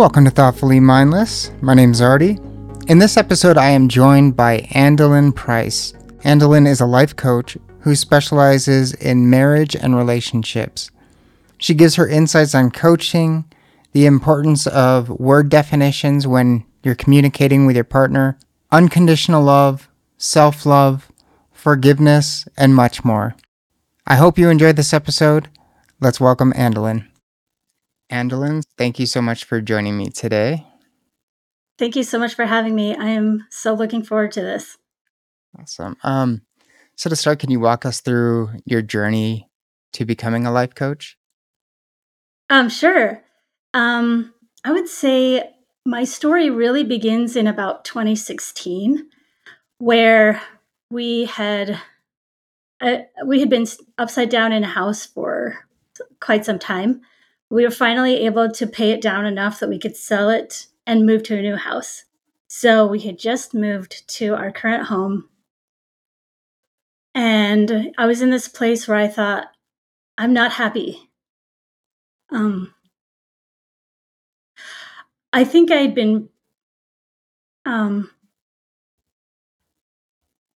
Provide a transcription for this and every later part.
Welcome to Thoughtfully Mindless. My name's Artie. In this episode, I am joined by Andelin Price. Andelin is a life coach who specializes in marriage and relationships. She gives her insights on coaching, the importance of word definitions when you're communicating with your partner, unconditional love, self love, forgiveness, and much more. I hope you enjoyed this episode. Let's welcome Andelin. Andelin, thank you so much for joining me today. Thank you so much for having me. I am so looking forward to this. Awesome. Um, so to start, can you walk us through your journey to becoming a life coach? Um, sure. Um, I would say my story really begins in about 2016, where we had uh, we had been upside down in a house for quite some time. We were finally able to pay it down enough that we could sell it and move to a new house. So we had just moved to our current home and I was in this place where I thought, I'm not happy. Um, I think I'd been um,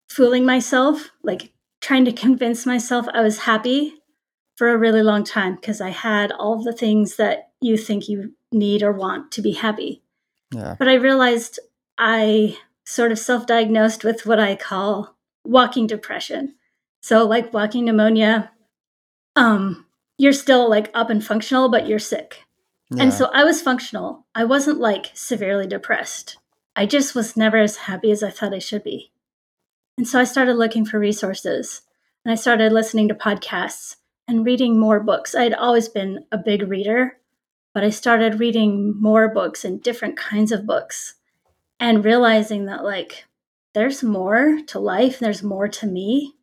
fooling myself, like trying to convince myself I was happy for a really long time because I had all the things that you think you need or want to be happy. Yeah. But I realized I sort of self diagnosed with what I call walking depression. So like walking pneumonia, um, you're still like up and functional, but you're sick. Yeah. And so I was functional. I wasn't like severely depressed. I just was never as happy as I thought I should be. And so I started looking for resources and I started listening to podcasts and reading more books. I had always been a big reader, but I started reading more books and different kinds of books and realizing that like there's more to life, there's more to me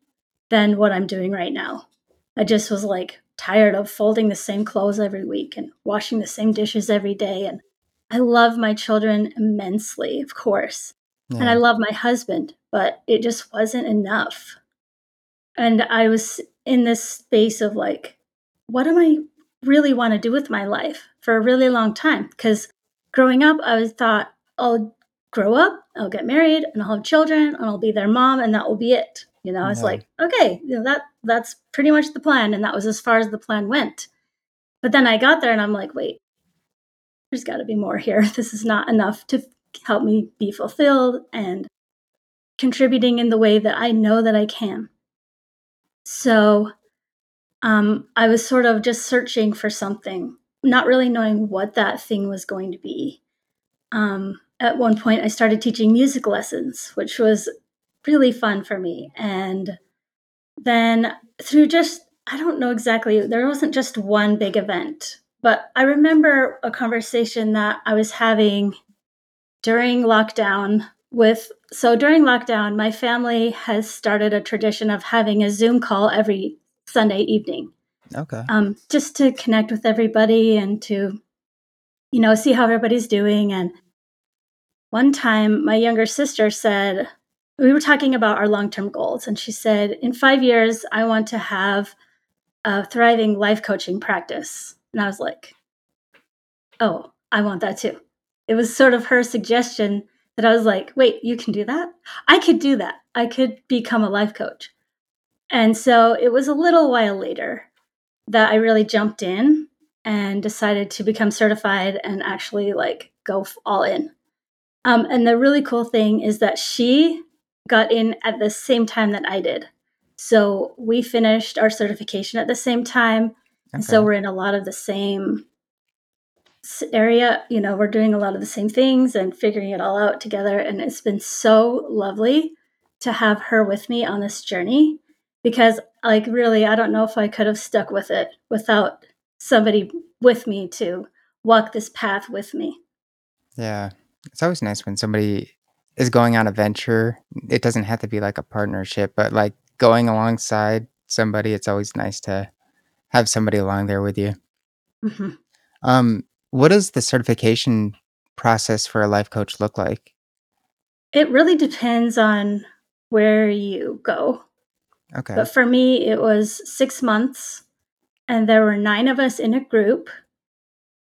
than what I'm doing right now. I just was like tired of folding the same clothes every week and washing the same dishes every day. And I love my children immensely, of course. Yeah. And I love my husband, but it just wasn't enough. And I was in this space of like, what am I really want to do with my life for a really long time? Because growing up, I was thought, I'll grow up, I'll get married, and I'll have children, and I'll be their mom, and that will be it. You know, it's like, okay, you know, that that's pretty much the plan. And that was as far as the plan went. But then I got there and I'm like, wait, there's got to be more here. This is not enough to help me be fulfilled and contributing in the way that I know that I can. So um, I was sort of just searching for something, not really knowing what that thing was going to be. Um, at one point, I started teaching music lessons, which was really fun for me. And then through just, I don't know exactly, there wasn't just one big event, but I remember a conversation that I was having during lockdown with so during lockdown my family has started a tradition of having a zoom call every sunday evening okay um, just to connect with everybody and to you know see how everybody's doing and one time my younger sister said we were talking about our long term goals, and she said, In five years, I want to have a thriving life coaching practice. And I was like, Oh, I want that too. It was sort of her suggestion that I was like, Wait, you can do that? I could do that. I could become a life coach. And so it was a little while later that I really jumped in and decided to become certified and actually like go all in. Um, and the really cool thing is that she got in at the same time that I did. So we finished our certification at the same time. Okay. And so we're in a lot of the same area. You know, we're doing a lot of the same things and figuring it all out together. And it's been so lovely to have her with me on this journey because, like, really, I don't know if I could have stuck with it without somebody with me to walk this path with me. Yeah. It's always nice when somebody is going on a venture, it doesn't have to be like a partnership, but like going alongside somebody, it's always nice to have somebody along there with you. Mm-hmm. Um, what does the certification process for a life coach look like? It really depends on where you go. Okay. But for me, it was six months, and there were nine of us in a group.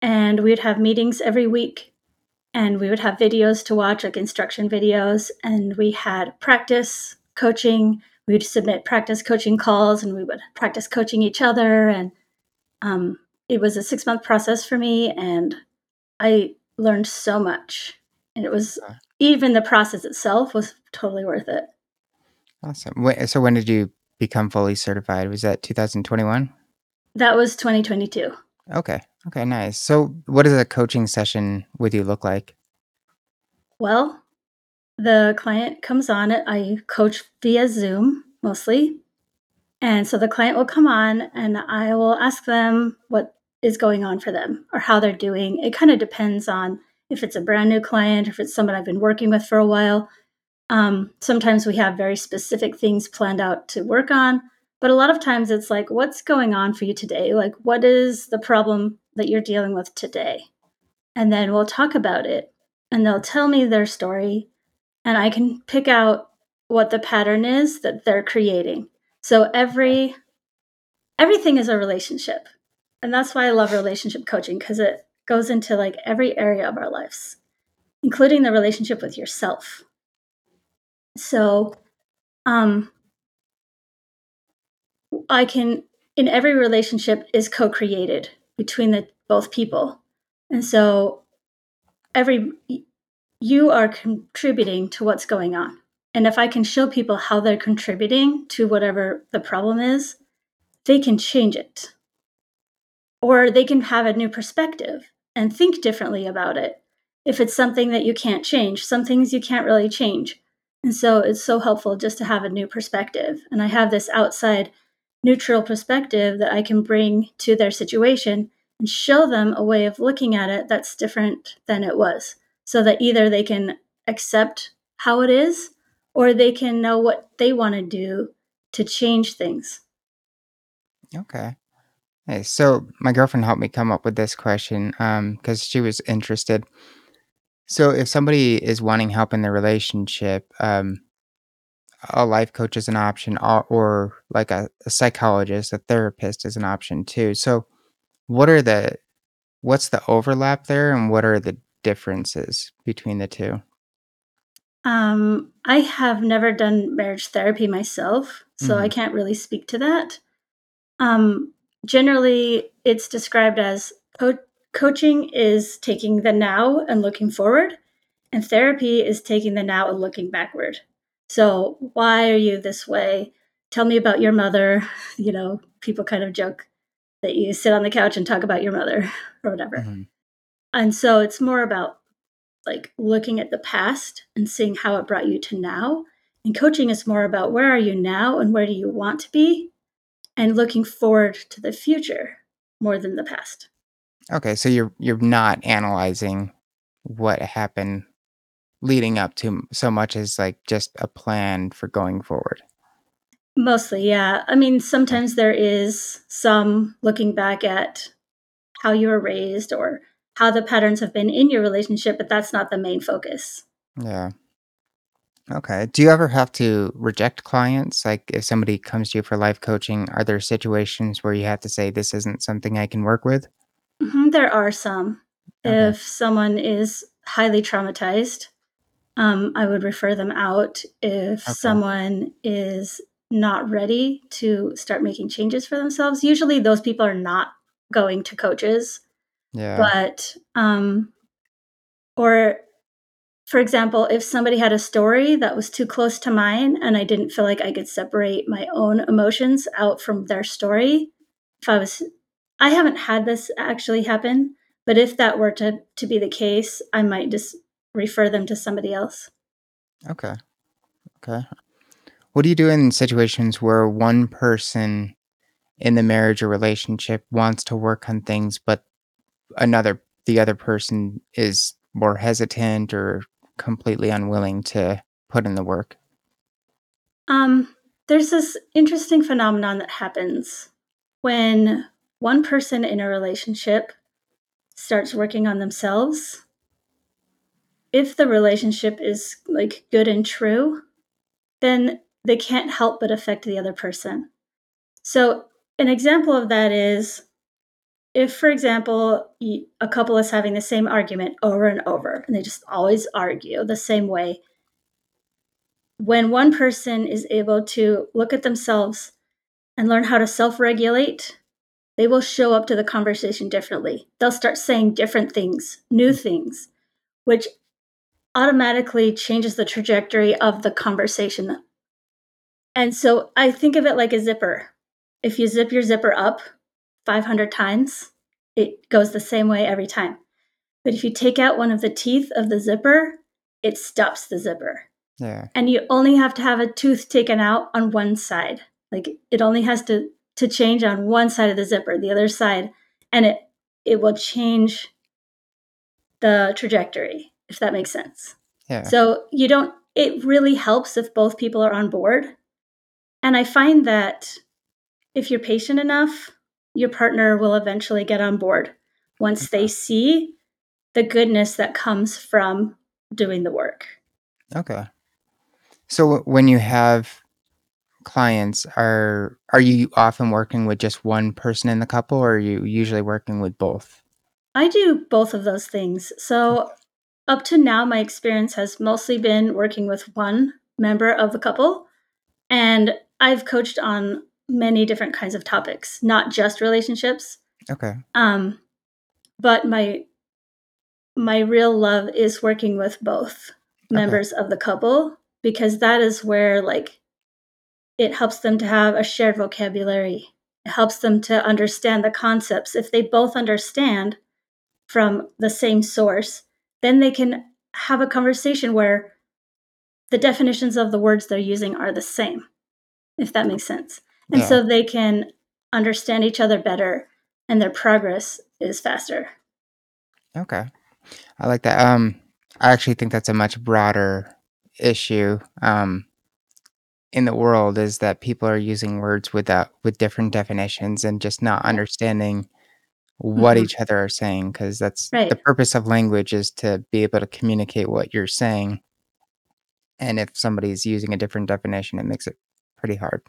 and we would have meetings every week and we would have videos to watch like instruction videos and we had practice coaching we would submit practice coaching calls and we would practice coaching each other and um, it was a six month process for me and i learned so much and it was even the process itself was totally worth it. Awesome. So when did you become fully certified? Was that 2021 that was 2022 okay. Okay nice. So what does a coaching session with you look like? Well the client comes on it. I coach via zoom mostly and so the client will come on and i will ask them what is going on for them or how they're doing. It kind of depends on if it's a brand new client or if it's someone i've been working with for a while. Um, sometimes we have very specific things planned out to work on but a lot of times it's like what's going on for you today? Like what is the problem that you're dealing with today? And then we'll talk about it and they'll tell me their story and I can pick out what the pattern is that they're creating. So every everything is a relationship. And that's why I love relationship coaching because it goes into like every area of our lives, including the relationship with yourself. So um I can in every relationship is co-created between the both people. And so every you are contributing to what's going on. And if I can show people how they're contributing to whatever the problem is, they can change it. Or they can have a new perspective and think differently about it. If it's something that you can't change, some things you can't really change. And so it's so helpful just to have a new perspective. And I have this outside neutral perspective that I can bring to their situation and show them a way of looking at it that's different than it was so that either they can accept how it is or they can know what they want to do to change things. Okay. Hey, so my girlfriend helped me come up with this question because um, she was interested. So, if somebody is wanting help in their relationship, um, a life coach is an option, or, or like a, a psychologist, a therapist is an option too. So, what are the what's the overlap there, and what are the differences between the two? Um, I have never done marriage therapy myself, so mm-hmm. I can't really speak to that. Um, generally, it's described as co- coaching is taking the now and looking forward, and therapy is taking the now and looking backward. So, why are you this way? Tell me about your mother. You know, people kind of joke that you sit on the couch and talk about your mother or whatever. Mm-hmm. And so it's more about like looking at the past and seeing how it brought you to now. And coaching is more about where are you now and where do you want to be and looking forward to the future more than the past. Okay, so you're you're not analyzing what happened leading up to so much as like just a plan for going forward. Mostly, yeah. I mean, sometimes there is some looking back at how you were raised or how the patterns have been in your relationship, but that's not the main focus. Yeah. Okay. Do you ever have to reject clients? Like if somebody comes to you for life coaching, are there situations where you have to say, this isn't something I can work with? Mm-hmm, there are some. Okay. If someone is highly traumatized, um, I would refer them out. If okay. someone is not ready to start making changes for themselves, usually those people are not going to coaches yeah. But um or for example, if somebody had a story that was too close to mine and I didn't feel like I could separate my own emotions out from their story, if I was I haven't had this actually happen, but if that were to to be the case, I might just refer them to somebody else. Okay. Okay. What do you do in situations where one person in the marriage or relationship wants to work on things but another the other person is more hesitant or completely unwilling to put in the work? Um, there's this interesting phenomenon that happens when one person in a relationship starts working on themselves. If the relationship is like good and true, then they can't help but affect the other person. So, an example of that is if, for example, a couple is having the same argument over and over, and they just always argue the same way, when one person is able to look at themselves and learn how to self regulate, they will show up to the conversation differently. They'll start saying different things, new things, which automatically changes the trajectory of the conversation. And so I think of it like a zipper. If you zip your zipper up 500 times, it goes the same way every time. But if you take out one of the teeth of the zipper, it stops the zipper. Yeah. And you only have to have a tooth taken out on one side. Like it only has to to change on one side of the zipper, the other side, and it it will change the trajectory, if that makes sense. Yeah. So you don't it really helps if both people are on board. And I find that if you're patient enough, your partner will eventually get on board once they see the goodness that comes from doing the work. Okay. So when you have clients, are are you often working with just one person in the couple or are you usually working with both? I do both of those things. So up to now my experience has mostly been working with one member of the couple and I've coached on many different kinds of topics, not just relationships. Okay. Um, but my my real love is working with both members okay. of the couple because that is where like it helps them to have a shared vocabulary. It helps them to understand the concepts. If they both understand from the same source, then they can have a conversation where the definitions of the words they're using are the same, if that makes sense. And yeah. so they can understand each other better and their progress is faster. Okay. I like that. Um I actually think that's a much broader issue um in the world is that people are using words without with different definitions and just not understanding what mm-hmm. each other are saying because that's right. the purpose of language is to be able to communicate what you're saying and if somebody's using a different definition it makes it pretty hard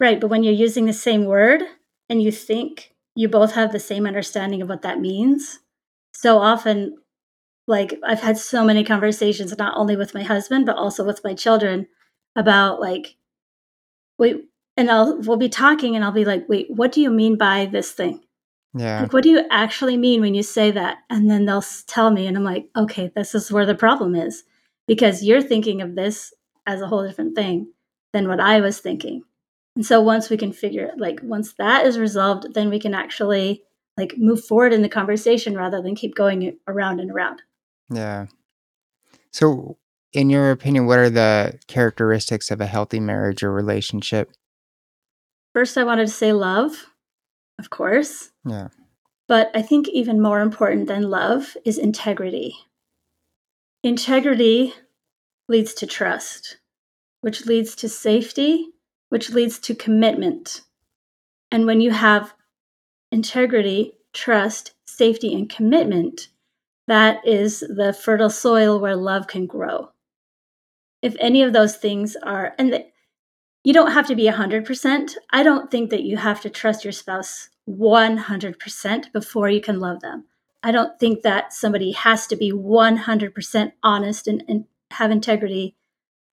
Right. But when you're using the same word and you think you both have the same understanding of what that means, so often, like, I've had so many conversations, not only with my husband, but also with my children about, like, wait, and I'll, we'll be talking and I'll be like, wait, what do you mean by this thing? Yeah. Like, what do you actually mean when you say that? And then they'll tell me, and I'm like, okay, this is where the problem is because you're thinking of this as a whole different thing than what I was thinking. And so once we can figure like once that is resolved, then we can actually like move forward in the conversation rather than keep going around and around. Yeah. So in your opinion, what are the characteristics of a healthy marriage or relationship? First, I wanted to say love, of course. Yeah. But I think even more important than love is integrity. Integrity leads to trust, which leads to safety, which leads to commitment. And when you have integrity, trust, safety, and commitment, that is the fertile soil where love can grow. If any of those things are, and you don't have to be 100%. I don't think that you have to trust your spouse 100% before you can love them. I don't think that somebody has to be 100% honest and, and have integrity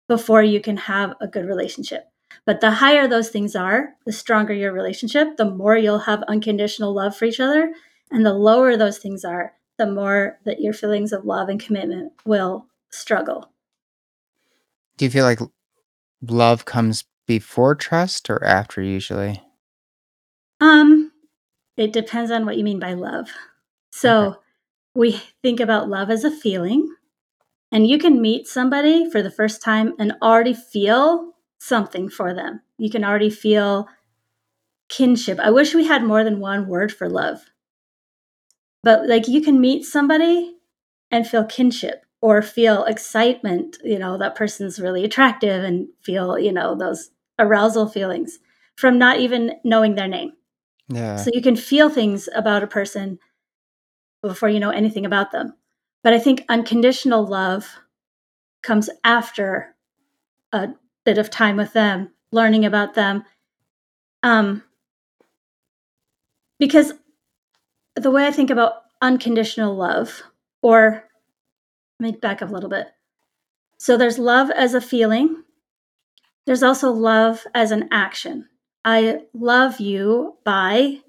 before you can have a good relationship. But the higher those things are, the stronger your relationship, the more you'll have unconditional love for each other. And the lower those things are, the more that your feelings of love and commitment will struggle. Do you feel like love comes before trust or after usually? Um, it depends on what you mean by love. So okay. we think about love as a feeling, and you can meet somebody for the first time and already feel something for them. You can already feel kinship. I wish we had more than one word for love. But like you can meet somebody and feel kinship or feel excitement, you know, that person's really attractive and feel, you know, those arousal feelings from not even knowing their name. Yeah. So you can feel things about a person before you know anything about them. But I think unconditional love comes after a bit of time with them, learning about them. Um, because the way I think about unconditional love, or let me back up a little bit. So there's love as a feeling, there's also love as an action. I love you by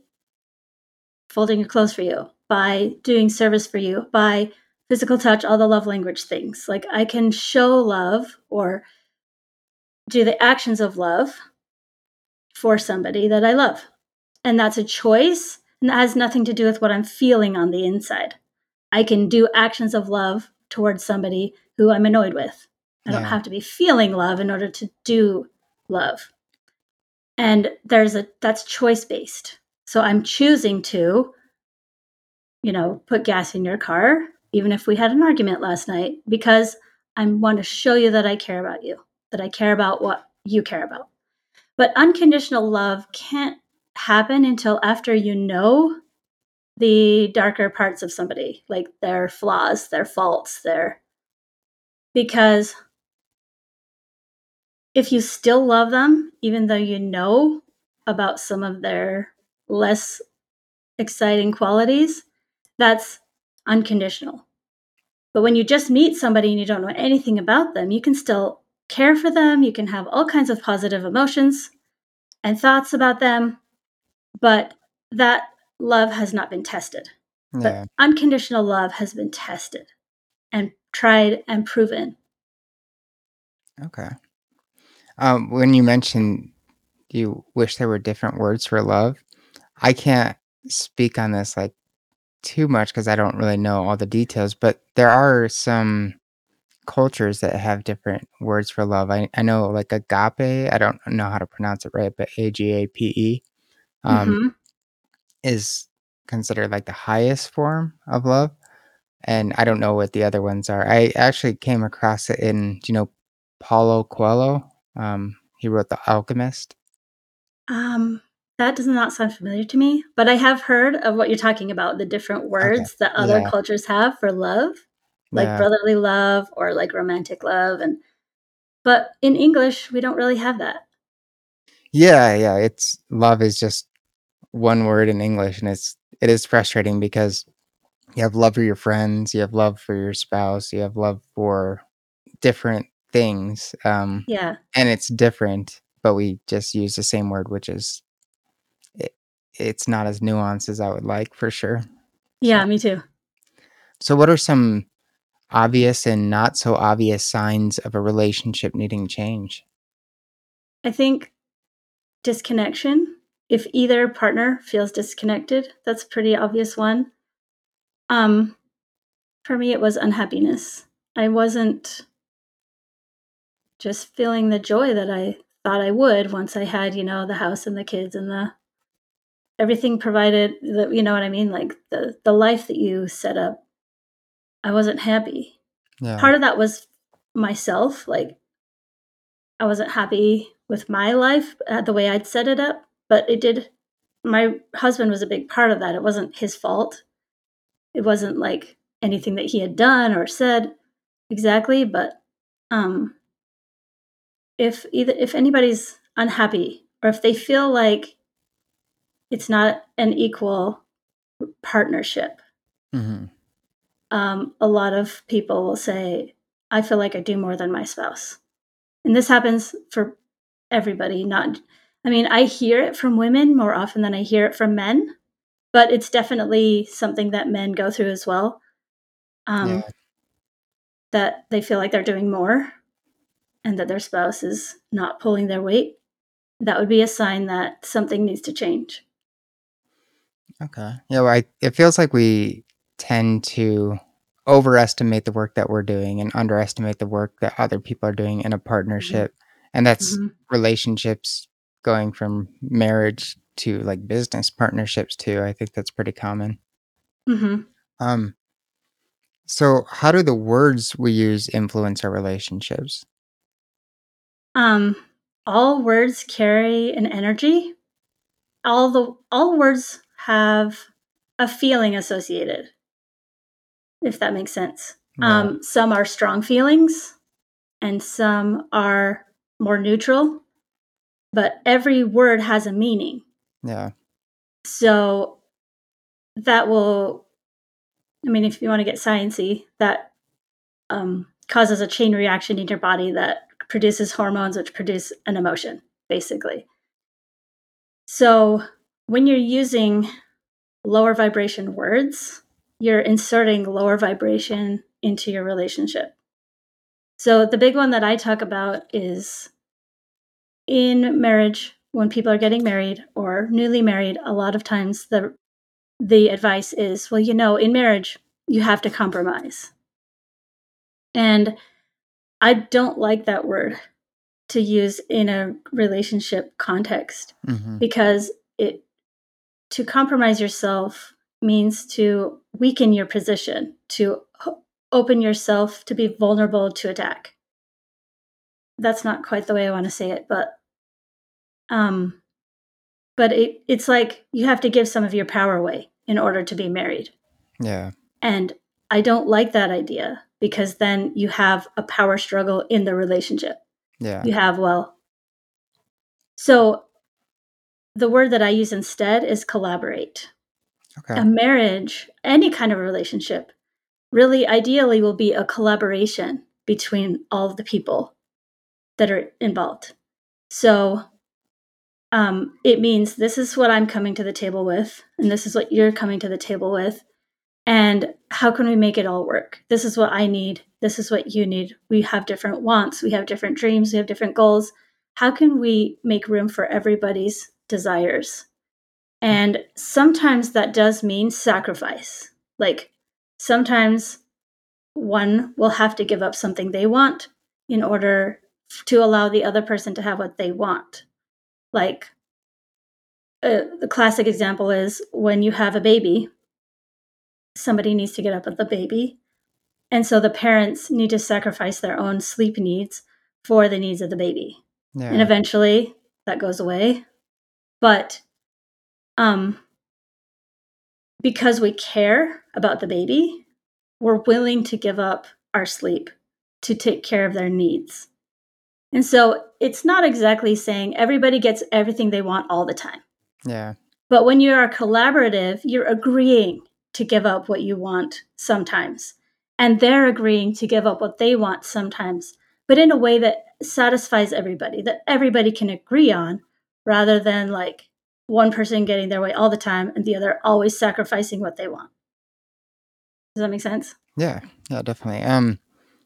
folding your clothes for you, by doing service for you, by physical touch, all the love language things. Like I can show love or do the actions of love for somebody that I love. And that's a choice and that has nothing to do with what I'm feeling on the inside. I can do actions of love towards somebody who I'm annoyed with. I don't have to be feeling love in order to do love. And there's a that's choice based. So I'm choosing to you know, put gas in your car even if we had an argument last night because I want to show you that I care about you, that I care about what you care about. But unconditional love can't happen until after you know the darker parts of somebody, like their flaws, their faults, their because if you still love them, even though you know about some of their less exciting qualities, that's unconditional. But when you just meet somebody and you don't know anything about them, you can still care for them. You can have all kinds of positive emotions and thoughts about them. But that love has not been tested. Yeah. But unconditional love has been tested and tried and proven. Okay. Um, when you mentioned you wish there were different words for love, I can't speak on this like too much because I don't really know all the details, but there are some cultures that have different words for love. I, I know like agape, I don't know how to pronounce it right, but A G A P E um, mm-hmm. is considered like the highest form of love. And I don't know what the other ones are. I actually came across it in, you know, Paulo Coelho? Um, he wrote The Alchemist. Um, that does not sound familiar to me, but I have heard of what you're talking about the different words okay. that other yeah. cultures have for love, like yeah. brotherly love or like romantic love. And, but in English, we don't really have that. Yeah, yeah. It's love is just one word in English, and it's, it is frustrating because you have love for your friends, you have love for your spouse, you have love for different things. Um, yeah. And it's different, but we just use the same word, which is it's not as nuanced as I would like for sure. Yeah, so. me too. So, what are some obvious and not so obvious signs of a relationship needing change? I think disconnection. If either partner feels disconnected, that's a pretty obvious one. Um, for me, it was unhappiness. I wasn't just feeling the joy that I thought I would once I had, you know, the house and the kids and the everything provided that you know what I mean like the the life that you set up I wasn't happy. Yeah. Part of that was myself like I wasn't happy with my life uh, the way I'd set it up, but it did my husband was a big part of that. It wasn't his fault. It wasn't like anything that he had done or said exactly, but um if either if anybody's unhappy or if they feel like it's not an equal partnership. Mm-hmm. Um, a lot of people will say, I feel like I do more than my spouse. And this happens for everybody, not, I mean, I hear it from women more often than I hear it from men, but it's definitely something that men go through as well. Um, yeah. That they feel like they're doing more and that their spouse is not pulling their weight. That would be a sign that something needs to change. Okay. Yeah, well, I, it feels like we tend to overestimate the work that we're doing and underestimate the work that other people are doing in a mm-hmm. partnership. And that's mm-hmm. relationships going from marriage to like business partnerships too. I think that's pretty common. Mm-hmm. Um, so how do the words we use influence our relationships? Um, all words carry an energy. All the all words have a feeling associated, if that makes sense. Um, some are strong feelings and some are more neutral, but every word has a meaning. Yeah. So that will I mean, if you want to get sciency, that um, causes a chain reaction in your body that produces hormones which produce an emotion, basically. So when you're using lower vibration words, you're inserting lower vibration into your relationship. So the big one that I talk about is in marriage, when people are getting married or newly married, a lot of times the the advice is, well, you know, in marriage, you have to compromise. And I don't like that word to use in a relationship context mm-hmm. because it to compromise yourself means to weaken your position, to open yourself to be vulnerable to attack. That's not quite the way I want to say it, but um but it, it's like you have to give some of your power away in order to be married. Yeah. And I don't like that idea because then you have a power struggle in the relationship. Yeah. You have, well, so the word that I use instead is collaborate. Okay. A marriage, any kind of relationship, really ideally will be a collaboration between all of the people that are involved. So um, it means this is what I'm coming to the table with, and this is what you're coming to the table with. And how can we make it all work? This is what I need. This is what you need. We have different wants, we have different dreams, we have different goals. How can we make room for everybody's desires? And sometimes that does mean sacrifice. Like sometimes one will have to give up something they want in order to allow the other person to have what they want. Like uh, the classic example is when you have a baby, somebody needs to get up with the baby. And so the parents need to sacrifice their own sleep needs for the needs of the baby. Yeah. And eventually that goes away. But um because we care about the baby, we're willing to give up our sleep to take care of their needs. And so it's not exactly saying everybody gets everything they want all the time. Yeah. But when you are collaborative, you're agreeing to give up what you want sometimes. And they're agreeing to give up what they want sometimes, but in a way that satisfies everybody, that everybody can agree on, rather than like one person getting their way all the time and the other always sacrificing what they want. Does that make sense? Yeah, yeah, definitely. Um,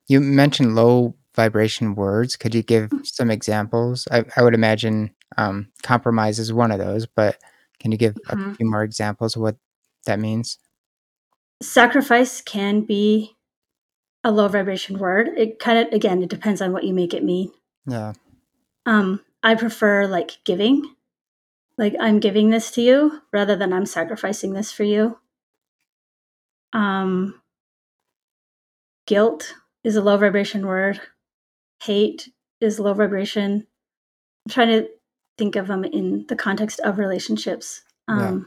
you mentioned low vibration words. Could you give mm-hmm. some examples? I, I would imagine um, compromise is one of those, but can you give mm-hmm. a few more examples of what that means? Sacrifice can be a low vibration word. It kind of again, it depends on what you make it mean. Yeah. Um, I prefer like giving. Like I'm giving this to you rather than I'm sacrificing this for you. Um guilt is a low vibration word. Hate is low vibration. I'm trying to think of them in the context of relationships. Um, yeah.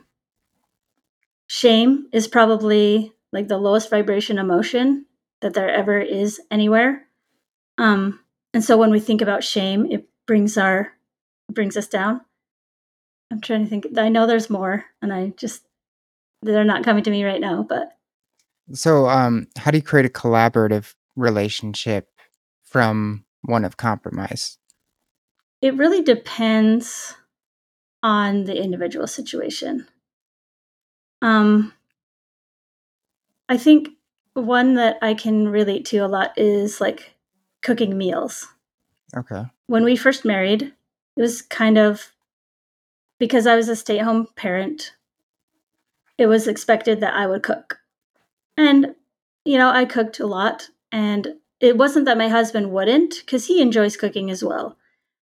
Shame is probably like the lowest vibration emotion that there ever is anywhere. Um, and so when we think about shame, it brings our brings us down. I'm trying to think. I know there's more, and I just they're not coming to me right now. But so, um, how do you create a collaborative relationship from one of compromise? It really depends on the individual situation. Um, I think one that I can relate to a lot is like cooking meals. Okay. When we first married, it was kind of because I was a stay at home parent, it was expected that I would cook. And, you know, I cooked a lot. And it wasn't that my husband wouldn't, because he enjoys cooking as well.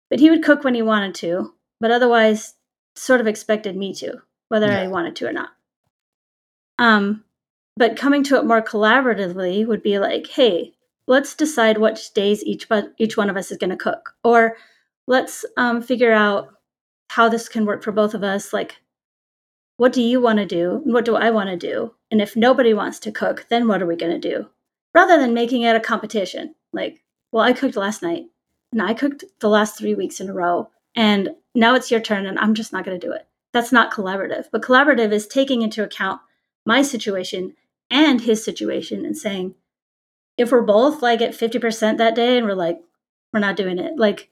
But he would cook when he wanted to, but otherwise, sort of expected me to, whether yeah. I wanted to or not. Um, but coming to it more collaboratively would be like, hey, let's decide which days each but each one of us is going to cook, or let's um, figure out how this can work for both of us. Like, what do you want to do, what do I want to do? And if nobody wants to cook, then what are we going to do? Rather than making it a competition, like, well, I cooked last night, and I cooked the last three weeks in a row, and now it's your turn, and I'm just not going to do it. That's not collaborative. But collaborative is taking into account my situation and his situation and saying, if we're both like at 50% that day and we're like, we're not doing it. Like,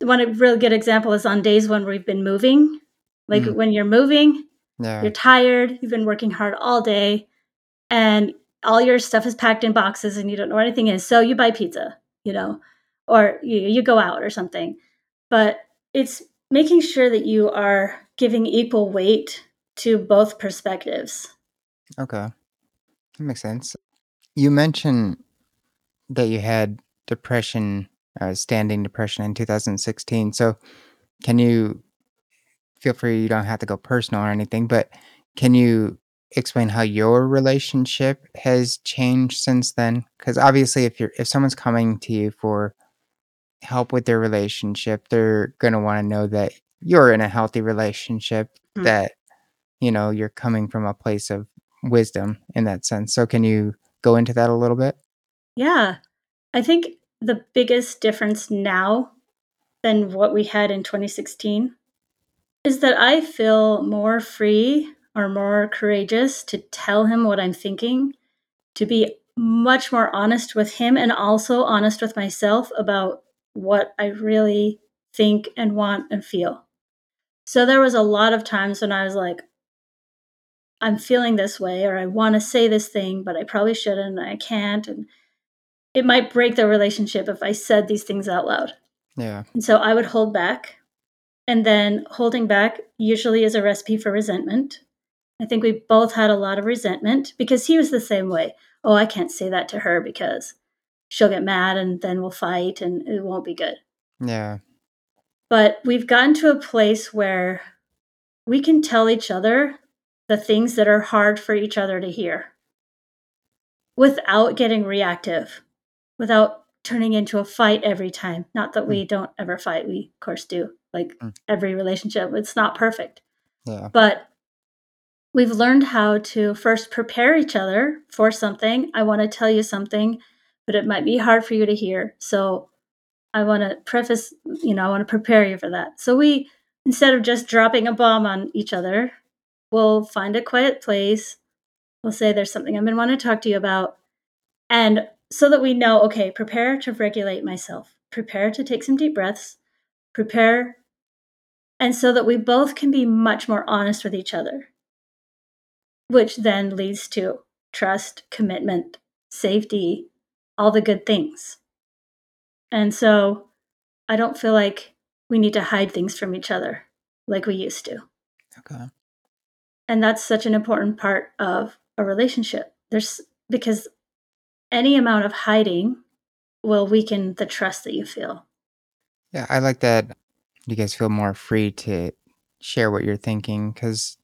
one really good example is on days when we've been moving. Like, mm. when you're moving, yeah. you're tired, you've been working hard all day, and all your stuff is packed in boxes and you don't know where anything is. So you buy pizza, you know, or you, you go out or something. But it's making sure that you are giving equal weight to both perspectives. Okay. That makes sense. You mentioned that you had depression, uh, standing depression in 2016. So, can you feel free, you don't have to go personal or anything, but can you explain how your relationship has changed since then? Because obviously, if you're if someone's coming to you for help with their relationship, they're gonna want to know that you're in a healthy relationship, mm. that you know you're coming from a place of wisdom in that sense. So, can you go into that a little bit? Yeah, I think the biggest difference now than what we had in 2016 is that I feel more free or more courageous to tell him what I'm thinking, to be much more honest with him and also honest with myself about what I really think and want and feel. So there was a lot of times when I was like, I'm feeling this way, or I want to say this thing, but I probably shouldn't, and I can't. And it might break the relationship if I said these things out loud. Yeah. And so I would hold back. And then holding back usually is a recipe for resentment. I think we both had a lot of resentment because he was the same way. Oh, I can't say that to her because she'll get mad and then we'll fight and it won't be good. Yeah. But we've gotten to a place where we can tell each other the things that are hard for each other to hear without getting reactive, without turning into a fight every time. Not that we mm. don't ever fight, we of course do. Like mm. every relationship, it's not perfect. Yeah. But we've learned how to first prepare each other for something. I want to tell you something, but it might be hard for you to hear. So I want to preface, you know, I want to prepare you for that. So we, instead of just dropping a bomb on each other, we'll find a quiet place. We'll say, There's something I've been wanting to talk to you about. And so that we know, okay, prepare to regulate myself, prepare to take some deep breaths, prepare. And so that we both can be much more honest with each other which then leads to trust, commitment, safety, all the good things. And so I don't feel like we need to hide things from each other like we used to. Okay. And that's such an important part of a relationship. There's because any amount of hiding will weaken the trust that you feel. Yeah, I like that you guys feel more free to share what you're thinking because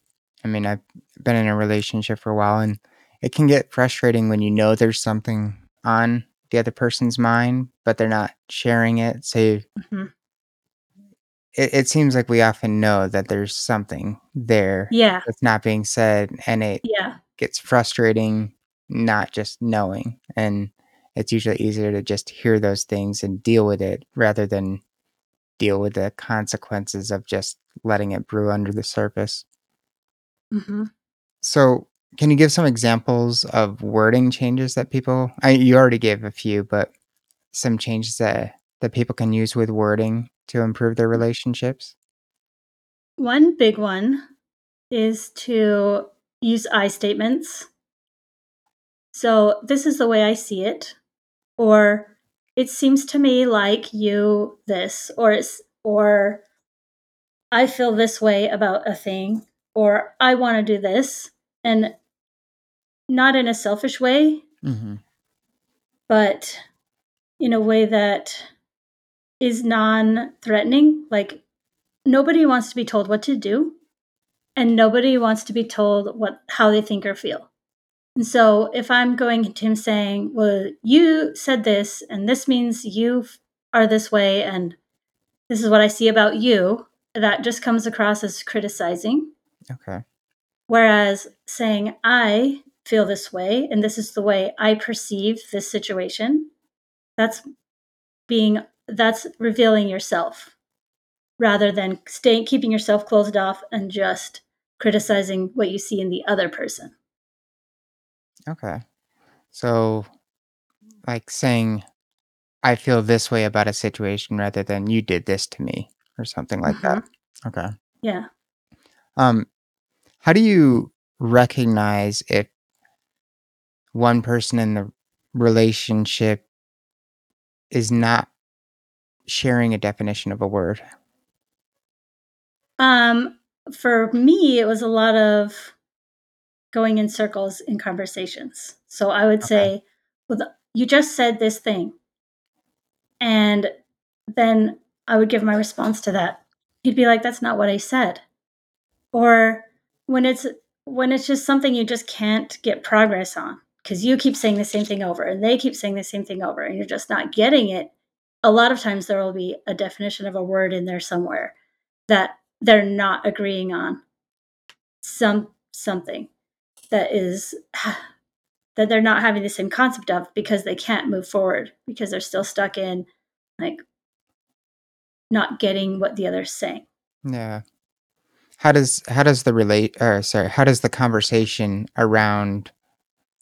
I mean, I've been in a relationship for a while and it can get frustrating when you know there's something on the other person's mind, but they're not sharing it. So mm-hmm. it, it seems like we often know that there's something there yeah. that's not being said. And it yeah. gets frustrating not just knowing. And it's usually easier to just hear those things and deal with it rather than deal with the consequences of just letting it brew under the surface. Mm-hmm. So, can you give some examples of wording changes that people? I you already gave a few, but some changes that that people can use with wording to improve their relationships. One big one is to use I statements. So, this is the way I see it, or it seems to me like you this, or it's or I feel this way about a thing, or I want to do this, and not in a selfish way, mm-hmm. but in a way that is non threatening. Like, nobody wants to be told what to do, and nobody wants to be told what how they think or feel. And so, if I'm going to him saying, Well, you said this, and this means you are this way, and this is what I see about you, that just comes across as criticizing. Okay. Whereas saying, I feel this way, and this is the way I perceive this situation, that's being, that's revealing yourself rather than staying, keeping yourself closed off and just criticizing what you see in the other person. Okay. So, like saying, I feel this way about a situation rather than you did this to me or something like Mm-hmm. that. Okay. Yeah. Um, how do you recognize if one person in the relationship is not sharing a definition of a word? Um, for me, it was a lot of going in circles in conversations. So I would Okay. say, well, the, you just said this thing. And then I would give my response to that. He'd be like, that's not what I said. Or when it's when it's just something you just can't get progress on because you keep saying the same thing over and they keep saying the same thing over and you're just not getting it. A lot of times there will be a definition of a word in there somewhere that they're not agreeing on some something that is that they're not having the same concept of because they can't move forward because they're still stuck in like not getting what the other's saying. Yeah. How does how does the relate or sorry, how does the conversation around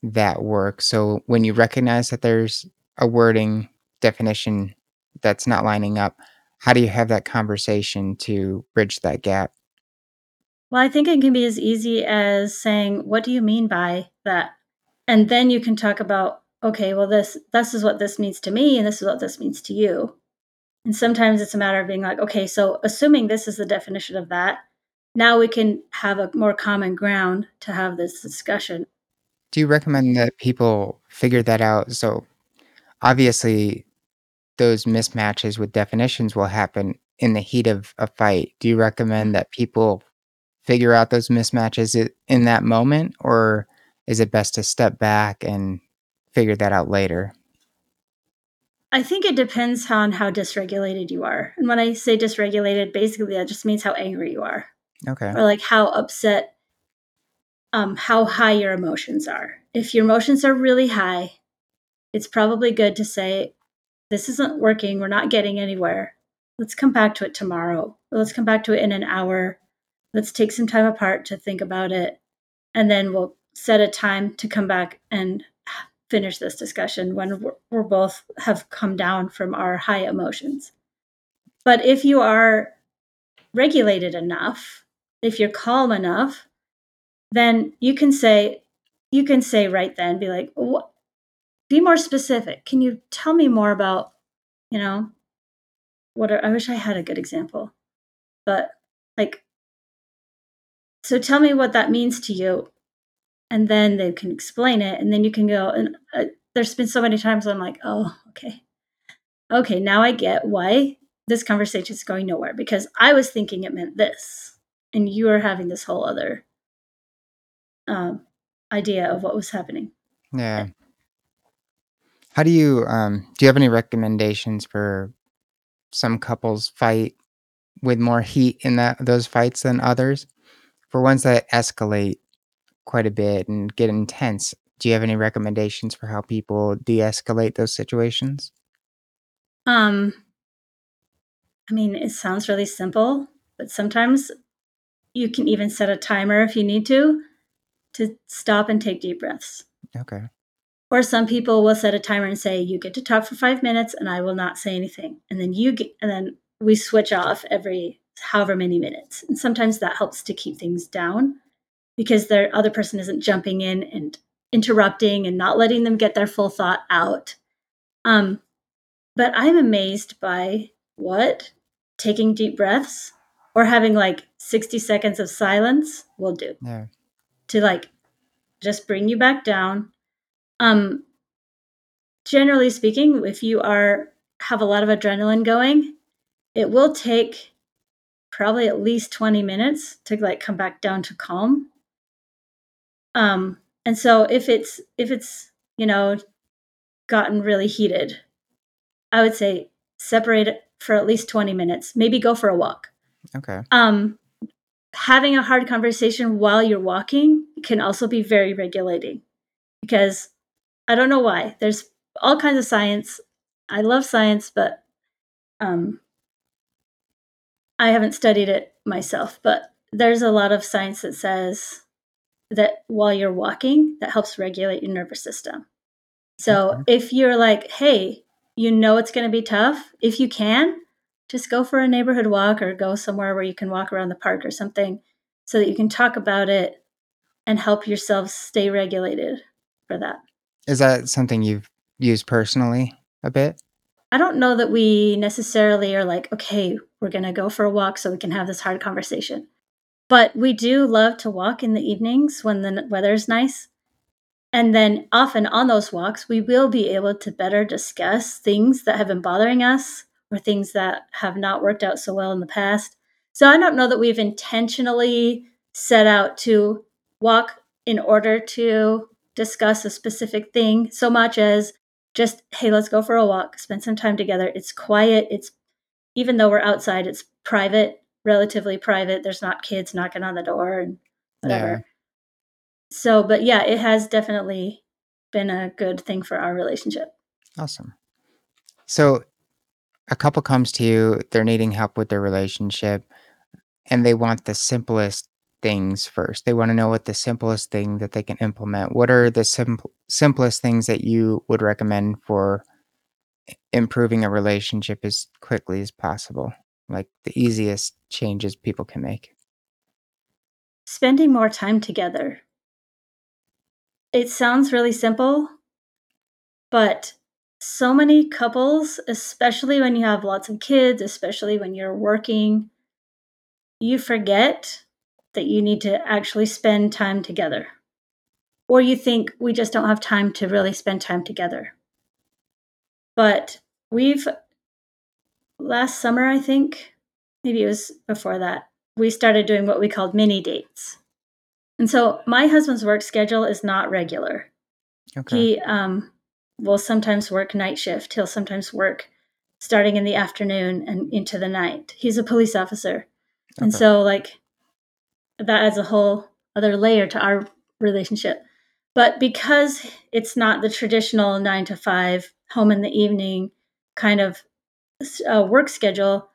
that work? So when you recognize that there's a wording definition that's not lining up, how do you have that conversation to bridge that gap? Well, I think it can be as easy as saying, "What do you mean by that?" And then you can talk about, "Okay, well this this is what this means to me and this is what this means to you." And sometimes it's a matter of being like, "Okay, so assuming this is the definition of that, now we can have a more common ground to have this discussion." Do you recommend that people figure that out? So obviously those mismatches with definitions will happen in the heat of a fight. Do you recommend that people figure out those mismatches in that moment or is it best to step back and figure that out later? I think it depends on how dysregulated you are. And when I say dysregulated, basically that just means how angry you are Okay. or like how upset um how high your emotions are. If your emotions are really high, it's probably good to say this isn't working, we're not getting anywhere. Let's come back to it tomorrow. Let's come back to it in an hour. Let's take some time apart to think about it and then we'll set a time to come back and finish this discussion when we're, we're both have come down from our high emotions. But if you are regulated enough, if you're calm enough, then you can say, you can say right then, be like, what, be more specific. Can you tell me more about, you know, what are, I wish I had a good example, but like, so tell me what that means to you. And then they can explain it. And then you can go, and uh, there's been so many times I'm like, oh, okay. Okay, now I get why this conversation is going nowhere because I was thinking it meant this. And you are having this whole other um, idea of what was happening. Yeah. How do you um do you have any recommendations for some couples fight with more heat in that those fights than others? For ones that escalate quite a bit and get intense, do you have any recommendations for how people de-escalate those situations? Um, I mean, it sounds really simple, but sometimes you can even set a timer if you need to to stop and take deep breaths. Okay. Or some people will set a timer and say, "You get to talk for five minutes, and I will not say anything." And then you get, and then we switch off every however many minutes. And sometimes that helps to keep things down because the other person isn't jumping in and interrupting and not letting them get their full thought out. Um, but I'm amazed by what taking deep breaths or having like 60 seconds of silence will do Yeah. to like just bring you back down. Um generally speaking, if you are have a lot of adrenaline going, it will take probably at least 20 minutes to like come back down to calm. Um and so if it's if it's, you know, gotten really heated, I would say separate it for at least 20 minutes. Maybe go for a walk. Okay. Um, having a hard conversation while you're walking can also be very regulating because I don't know why. There's all kinds of science. I love science, but um, I haven't studied it myself. But there's a lot of science that says that while you're walking that helps regulate your nervous system. So okay. if you're like, hey, you know it's going to be tough, if you can, just go for a neighborhood walk or go somewhere where you can walk around the park or something so that you can talk about it and help yourself stay regulated for that. Is that something you've used personally a bit? I don't know that we necessarily are like, okay, we're going to go for a walk so we can have this hard conversation. But we do love to walk in the evenings when the weather's nice. And then often on those walks, we will be able to better discuss things that have been bothering us or things that have not worked out so well in the past. So I don't know that we've intentionally set out to walk in order to discuss a specific thing so much as just, hey, let's go for a walk, spend some time together. It's quiet. It's, even though we're outside, it's private, relatively private. There's not kids knocking on the door and whatever. Yeah. So, but yeah, it has definitely been a good thing for our relationship. Awesome. So, a couple comes to you, they're needing help with their relationship, and they want the simplest things first. They want to know what the simplest thing that they can implement. What are the simple, simplest things that you would recommend for improving a relationship as quickly as possible? Like the easiest changes people can make? Spending more time together. It sounds really simple, but so many couples, especially when you have lots of kids, especially when you're working, you forget that you need to actually spend time together. Or you think we just don't have time to really spend time together. But we've, last summer, I think, maybe it was before that, we started doing what we called mini dates. And so my husband's work schedule is not regular. Okay. He um, will sometimes work night shift. He'll sometimes work starting in the afternoon and into the night. He's a police officer. Okay. And so, like, that adds a whole other layer to our relationship. But because it's not the traditional nine to five, home in the evening kind of uh, work schedule,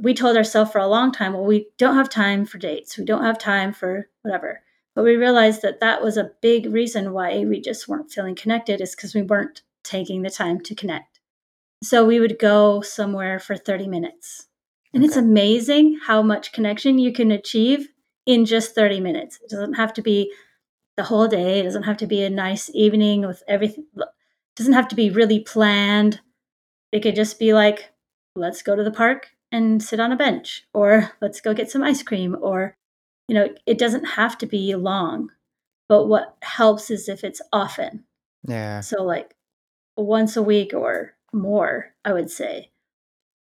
we told ourselves for a long time, well, we don't have time for dates. We don't have time for whatever. But we realized that that was a big reason why we just weren't feeling connected, is because we weren't taking the time to connect. So we would go somewhere for 30 minutes. And okay. it's amazing how much connection you can achieve in just 30 minutes. It doesn't have to be the whole day. It doesn't have to be a nice evening with everything. It doesn't have to be really planned. It could just be like, let's go to the park and sit on a bench, or let's go get some ice cream, or, you know, it doesn't have to be long. But what helps is if it's often. Yeah. So, like once a week or more, I would say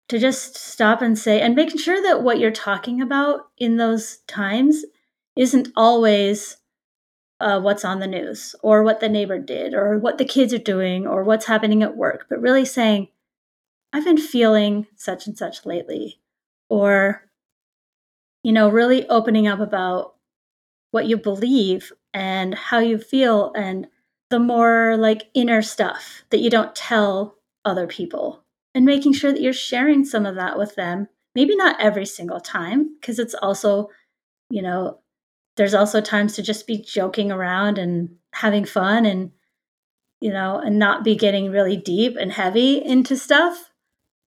to just stop and say, and making sure that what you're talking about in those times isn't always uh, what's on the news or what the neighbor did or what the kids are doing or what's happening at work, but really saying, I've been feeling such and such lately. Or, you know, really opening up about what you believe and how you feel and the more like inner stuff that you don't tell other people and making sure that you're sharing some of that with them. Maybe not every single time, because it's also, you know, there's also times to just be joking around and having fun and, you know, and not be getting really deep and heavy into stuff.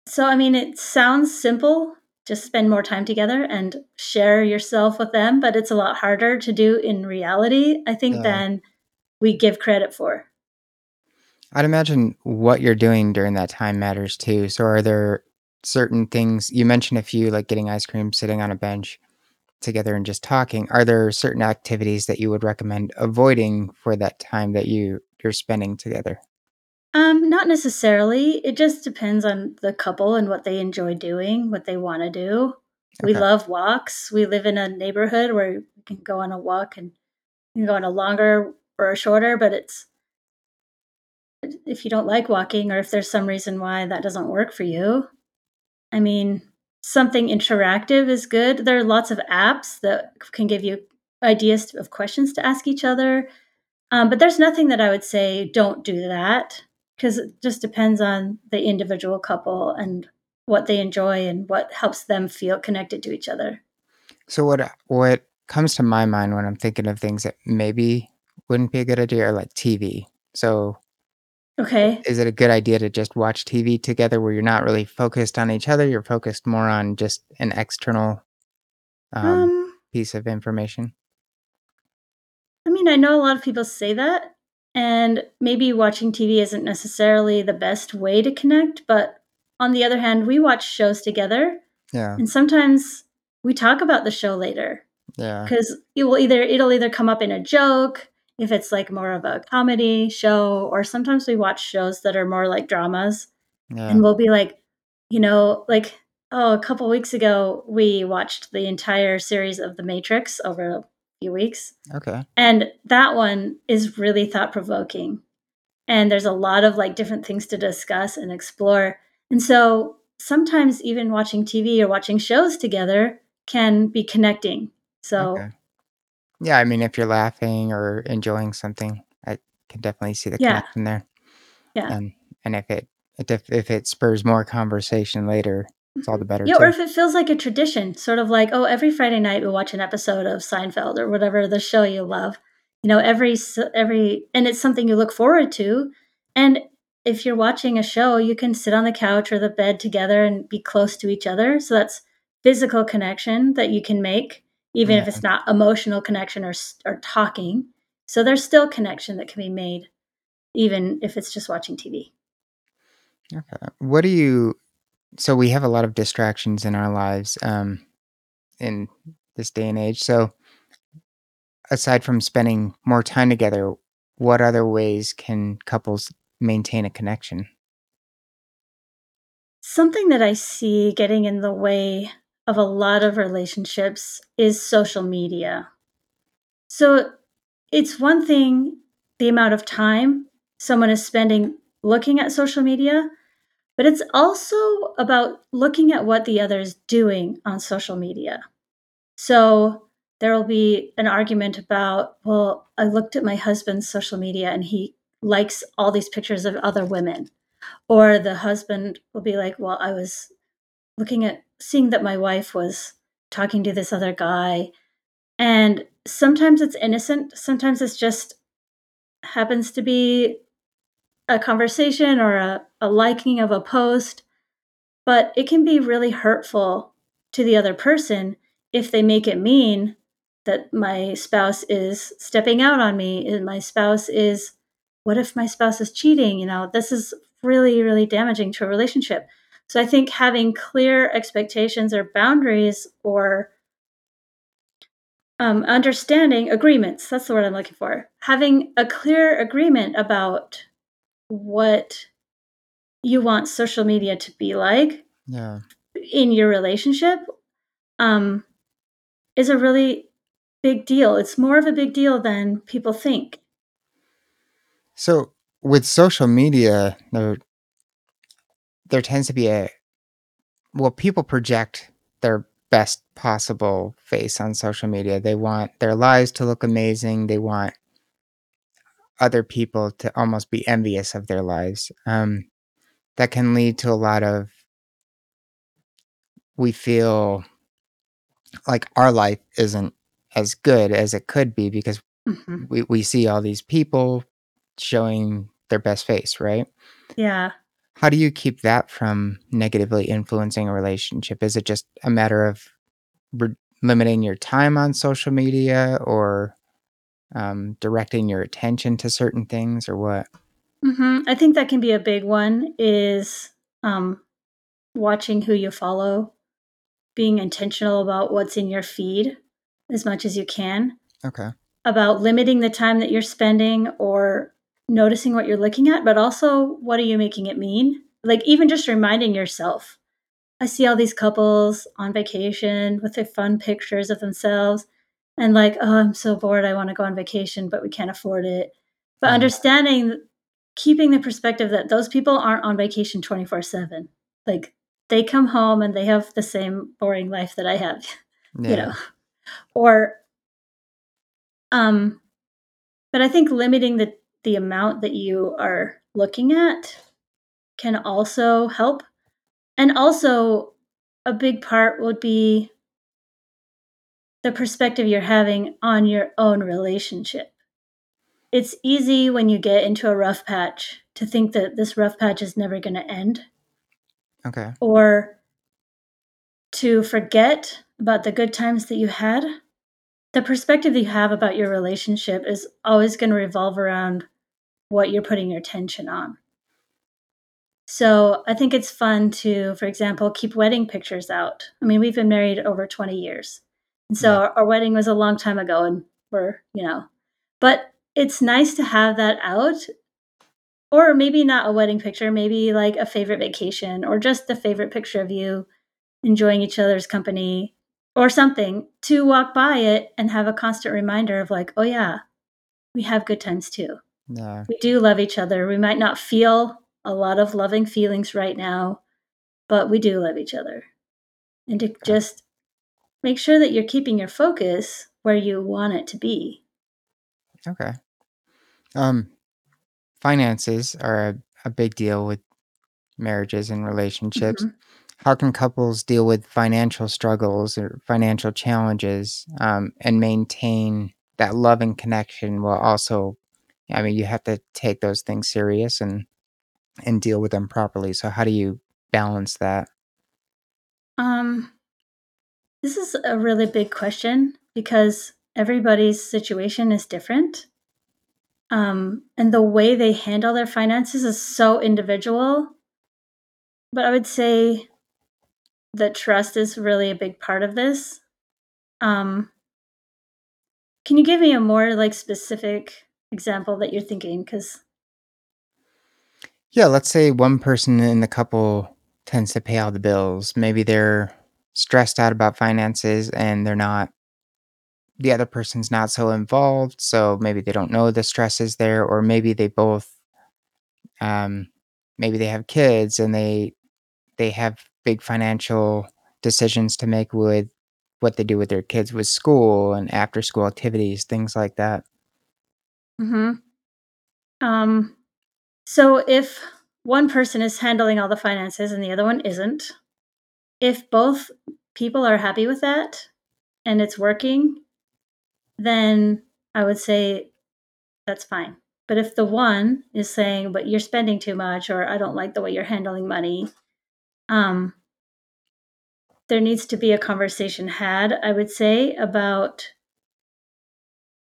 So, I mean, it sounds simple. Just spend more time together and share yourself with them, but it's a lot harder to do in reality, I think, yeah. than we give credit for. I'd imagine what you're doing during that time matters too. So are there certain things you mentioned a few like getting ice cream, sitting on a bench together and just talking. Are there certain activities that you would recommend avoiding for that time that you you're spending together? Um, not necessarily. It just depends on the couple and what they enjoy doing, what they want to do. Okay. We love walks. We live in a neighborhood where we can go on a walk and you can go on a longer or a shorter, but it's if you don't like walking or if there's some reason why that doesn't work for you, I mean, something interactive is good. There are lots of apps that can give you ideas of questions to ask each other. Um, but there's nothing that I would say don't do that because it just depends on the individual couple and what they enjoy and what helps them feel connected to each other. So what what comes to my mind when I'm thinking of things that maybe wouldn't be a good idea are like TV. So Okay. is it a good idea to just watch TV together where you're not really focused on each other? You're focused more on just an external um, Um, piece of information. I mean, I know a lot of people say that, and maybe watching TV isn't necessarily the best way to connect, but on the other hand, we watch shows together, Yeah. and sometimes we talk about the show later Yeah. because it will either it'll either come up in a joke if it's like more of a comedy show, or sometimes we watch shows that are more like dramas, Yeah. and we'll be like, you know, like oh, a couple weeks ago we watched the entire series of The Matrix over a few weeks. Okay. And that one is really thought provoking. And there's a lot of like different things to discuss and explore. And so sometimes even watching TV or watching shows together can be connecting. So Okay. Yeah, I mean, if you're laughing or enjoying something, I can definitely see the Yeah. connection there. Yeah. And and if it if if it spurs more conversation later, it's all the mm-hmm. better yeah, or too. if it feels like a tradition, sort of like, oh, every Friday night we watch an episode of Seinfeld or whatever the show you love. You know, every s- every and it's something you look forward to. And if you're watching a show, you can sit on the couch or the bed together and be close to each other. So that's physical connection that you can make, even if it's not emotional connection or or talking. So there's still connection that can be made, even if it's just watching TV. Okay. What do you so we have a lot of distractions in our lives um in this day and age. So aside from spending more time together, what other ways can couples maintain a connection? Something that I see getting in the way of a lot of relationships is social media. So it's one thing the amount of time someone is spending looking at social media, but it's also about looking at what the other is doing on social media. So there will be an argument about, well, I looked at my husband's social media and he likes all these pictures of other women. Or the husband will be like, well, I was looking at seeing that my wife was talking to this other guy. And sometimes it's innocent, sometimes it's just happens to be a conversation or a, a liking of a post, but it can be really hurtful to the other person if they make it mean that my spouse is stepping out on me and my spouse is what if my spouse is cheating you know this is really really damaging to a relationship so i think having clear expectations or boundaries or um, understanding agreements that's the word i'm looking for having a clear agreement about what you want social media to be like Yeah. in your relationship um, is a really big deal. It's more of a big deal than people think. So with social media, there there tends to be a well, people project their best possible face on social media. They want their lives to look amazing. They want other people to almost be envious of their lives. Um, that can lead to a lot of we feel like our life isn't as good as it could be because hmm we, we see all these people showing their best face, right? Yeah. How do you keep that from negatively influencing a relationship? Is it just a matter of re- limiting your time on social media or um, directing your attention to certain things or what? hmm I think that can be a big one is um, watching who you follow, being intentional about what's in your feed as much as you can, Okay. about limiting the time that you're spending or noticing what you're looking at, but also what are you making it mean? Like even just reminding yourself. I see all these couples on vacation with their fun pictures of themselves and like, oh, I'm so bored. I want to go on vacation, but we can't afford it. But understanding, keeping the perspective that those people aren't on vacation 24 7. Like they come home and they have the same boring life that I have, Yeah. you know. Or um but I think limiting the the amount that you are looking at can also help. And also a big part would be the perspective you're having on your own relationship. It's easy when you get into a rough patch to think that this rough patch is never going to end. Okay. Or to forget about the good times that you had. The perspective you have about your relationship is always going to revolve around what you're putting your attention on. So I think it's fun to, for example, keep wedding pictures out. I mean, we've been married over 20 years. And so yeah. our, our wedding was a long time ago and we're, you know, but it's nice to have that out. Or maybe not a wedding picture, maybe like a favorite vacation or just the favorite picture of you enjoying each other's company or something to walk by it and have a constant reminder of like, oh yeah, we have good times too. Yeah. We do love each other. We might not feel a lot of loving feelings right now, but we do love each other. And to okay. just make sure that you're keeping your focus where you want it to be. Okay. Um finances are a, a big deal with marriages and relationships. Mm-hmm. How can couples deal with financial struggles or financial challenges um, and maintain that love and connection while also I mean, you have to take those things serious and and deal with them properly. So how do you balance that? Um this is a really big question because everybody's situation is different. Um and the way they handle their finances is so individual. But I would say that trust is really a big part of this. Um can you give me a more like specific example that you're thinking? Because yeah, let's say one person in the couple tends to pay all the bills. Maybe they're stressed out about finances and they're not the other person's not so involved, so maybe they don't know the stress is there or maybe they both um maybe they have kids and they they have big financial decisions to make with what they do with their kids with school and after school activities, things like that. hmm Um, so if one person is handling all the finances and the other one isn't, if both people are happy with that and it's working, then I would say that's fine. But if the one is saying, but you're spending too much, or I don't like the way you're handling money, um, there needs to be a conversation had, I would say, about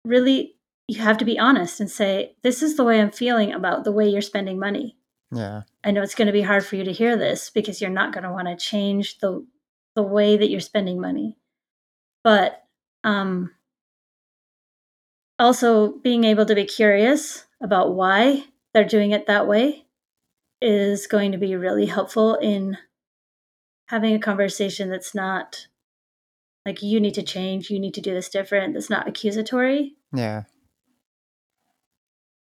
really you have to be honest and say, This is the way I'm feeling about the way you're spending money. Yeah. I know it's going to be hard for you to hear this because you're not going to want to change the the way that you're spending money. But um also being able to be curious about why they're doing it that way is going to be really helpful in having a conversation that's not like you need to change, you need to do this different, that's not accusatory. Yeah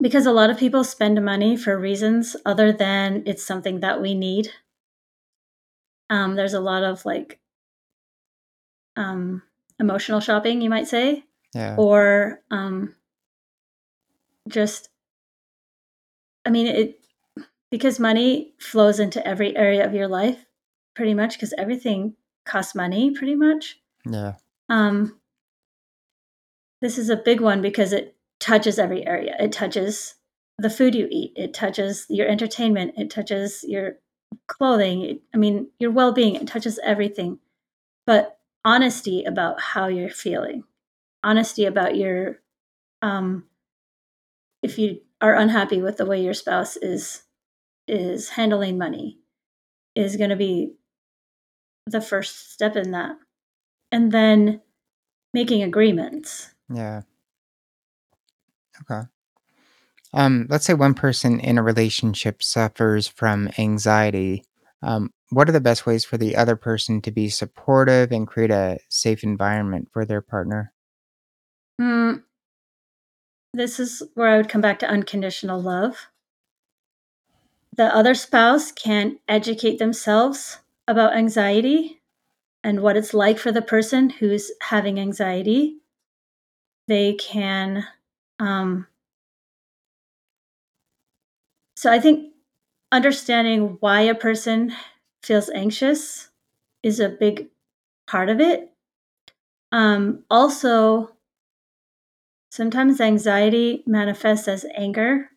because a lot of people spend money for reasons other than it's something that we need. Um, there's a lot of like um, emotional shopping, you might say, yeah. or um, just, I mean, it because money flows into every area of your life, pretty much, because everything costs money, pretty much. Yeah. Um, this is a big one because it touches every area. It touches the food you eat, it touches your entertainment, it touches your clothing. It, I mean, your well being, it touches everything. But honesty about how you're feeling, honesty about your, um, if you are unhappy with the way your spouse is is handling money is going to be the first step in that and then making agreements yeah Okay. Um, let's say one person in a relationship suffers from anxiety. Um, what are the best ways for the other person to be supportive and create a safe environment for their partner? Mm, this is where I would come back to unconditional love. The other spouse can educate themselves about anxiety and what it's like for the person who's having anxiety. They can um, so I think understanding why a person feels anxious is a big part of it. Um, also, sometimes anxiety manifests as anger.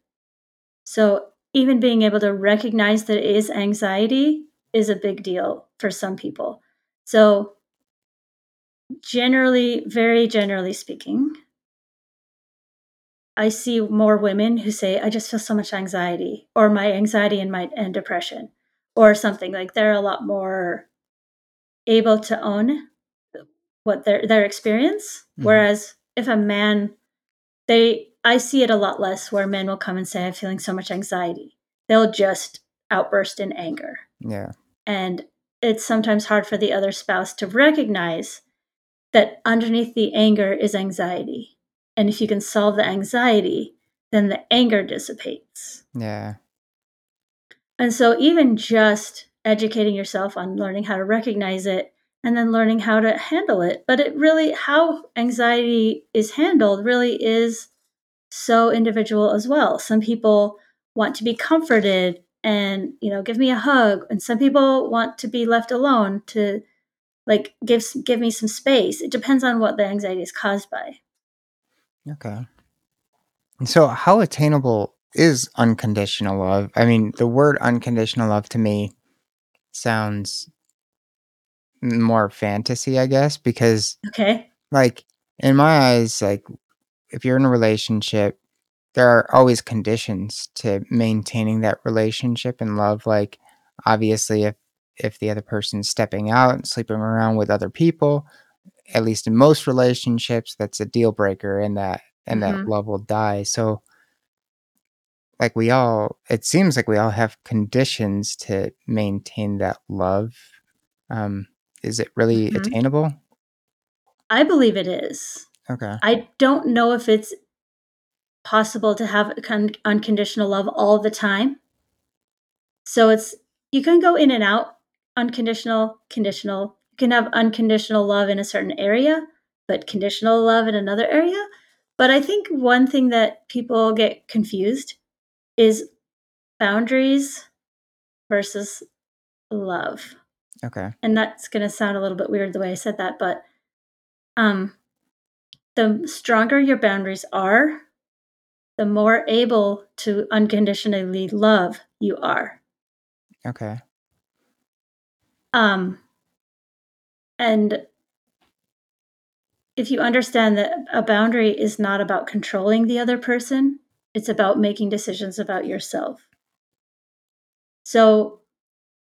So, even being able to recognize that it is anxiety is a big deal for some people. So, generally, very generally speaking, I see more women who say, I just feel so much anxiety, or my anxiety and my and depression, or something like they're a lot more able to own what their their experience. Mhm. Whereas if a man they I see it a lot less where men will come and say, I'm feeling so much anxiety. They'll just outburst in anger. Yeah. And it's sometimes hard for the other spouse to recognize that underneath the anger is anxiety. And if you can solve the anxiety, then the anger dissipates. Yeah. And so, even just educating yourself on learning how to recognize it and then learning how to handle it. But it really, how anxiety is handled really is so individual as well. Some people want to be comforted and, you know, give me a hug. And some people want to be left alone to like give give me some space. It depends on what the anxiety is caused by. Okay. So, how attainable is unconditional love? I mean, the word unconditional love to me sounds more fantasy, I guess, because, Okay. like, in my eyes, like, if you're in a relationship, there are always conditions to maintaining that relationship and love. Like, obviously, if if the other person's stepping out and sleeping around with other people, at least in most relationships, that's a deal breaker, and that and that Mhm. love will die. So, like we all, it seems like we all have conditions to maintain that love. Um, is it really Mhm. attainable? I believe it is. Okay. I don't know if it's possible to have con- unconditional love all the time. So it's you can go in and out, unconditional, conditional. You can have unconditional love in a certain area, but conditional love in another area. But I think one thing that people get confused is boundaries versus love. Okay. And that's going to sound a little bit weird the way I said that, but um the stronger your boundaries are, the more able to unconditionally love you are. Okay. Um, and if you understand that a boundary is not about controlling the other person, it's about making decisions about yourself. So,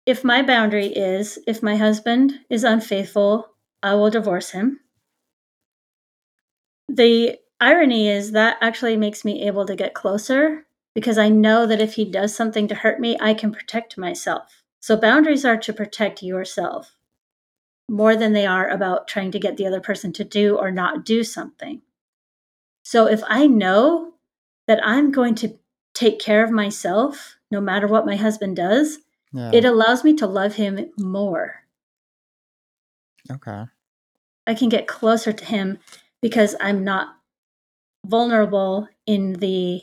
if my boundary is if my husband is unfaithful, I will divorce him. The irony is that actually makes me able to get closer because I know that if he does something to hurt me, I can protect myself. So boundaries are to protect yourself more than they are about trying to get the other person to do or not do something. So if I know that I'm going to take care of myself no matter what my husband does, Yeah. it allows me to love him more. okay. I can get closer to him because I'm not vulnerable in the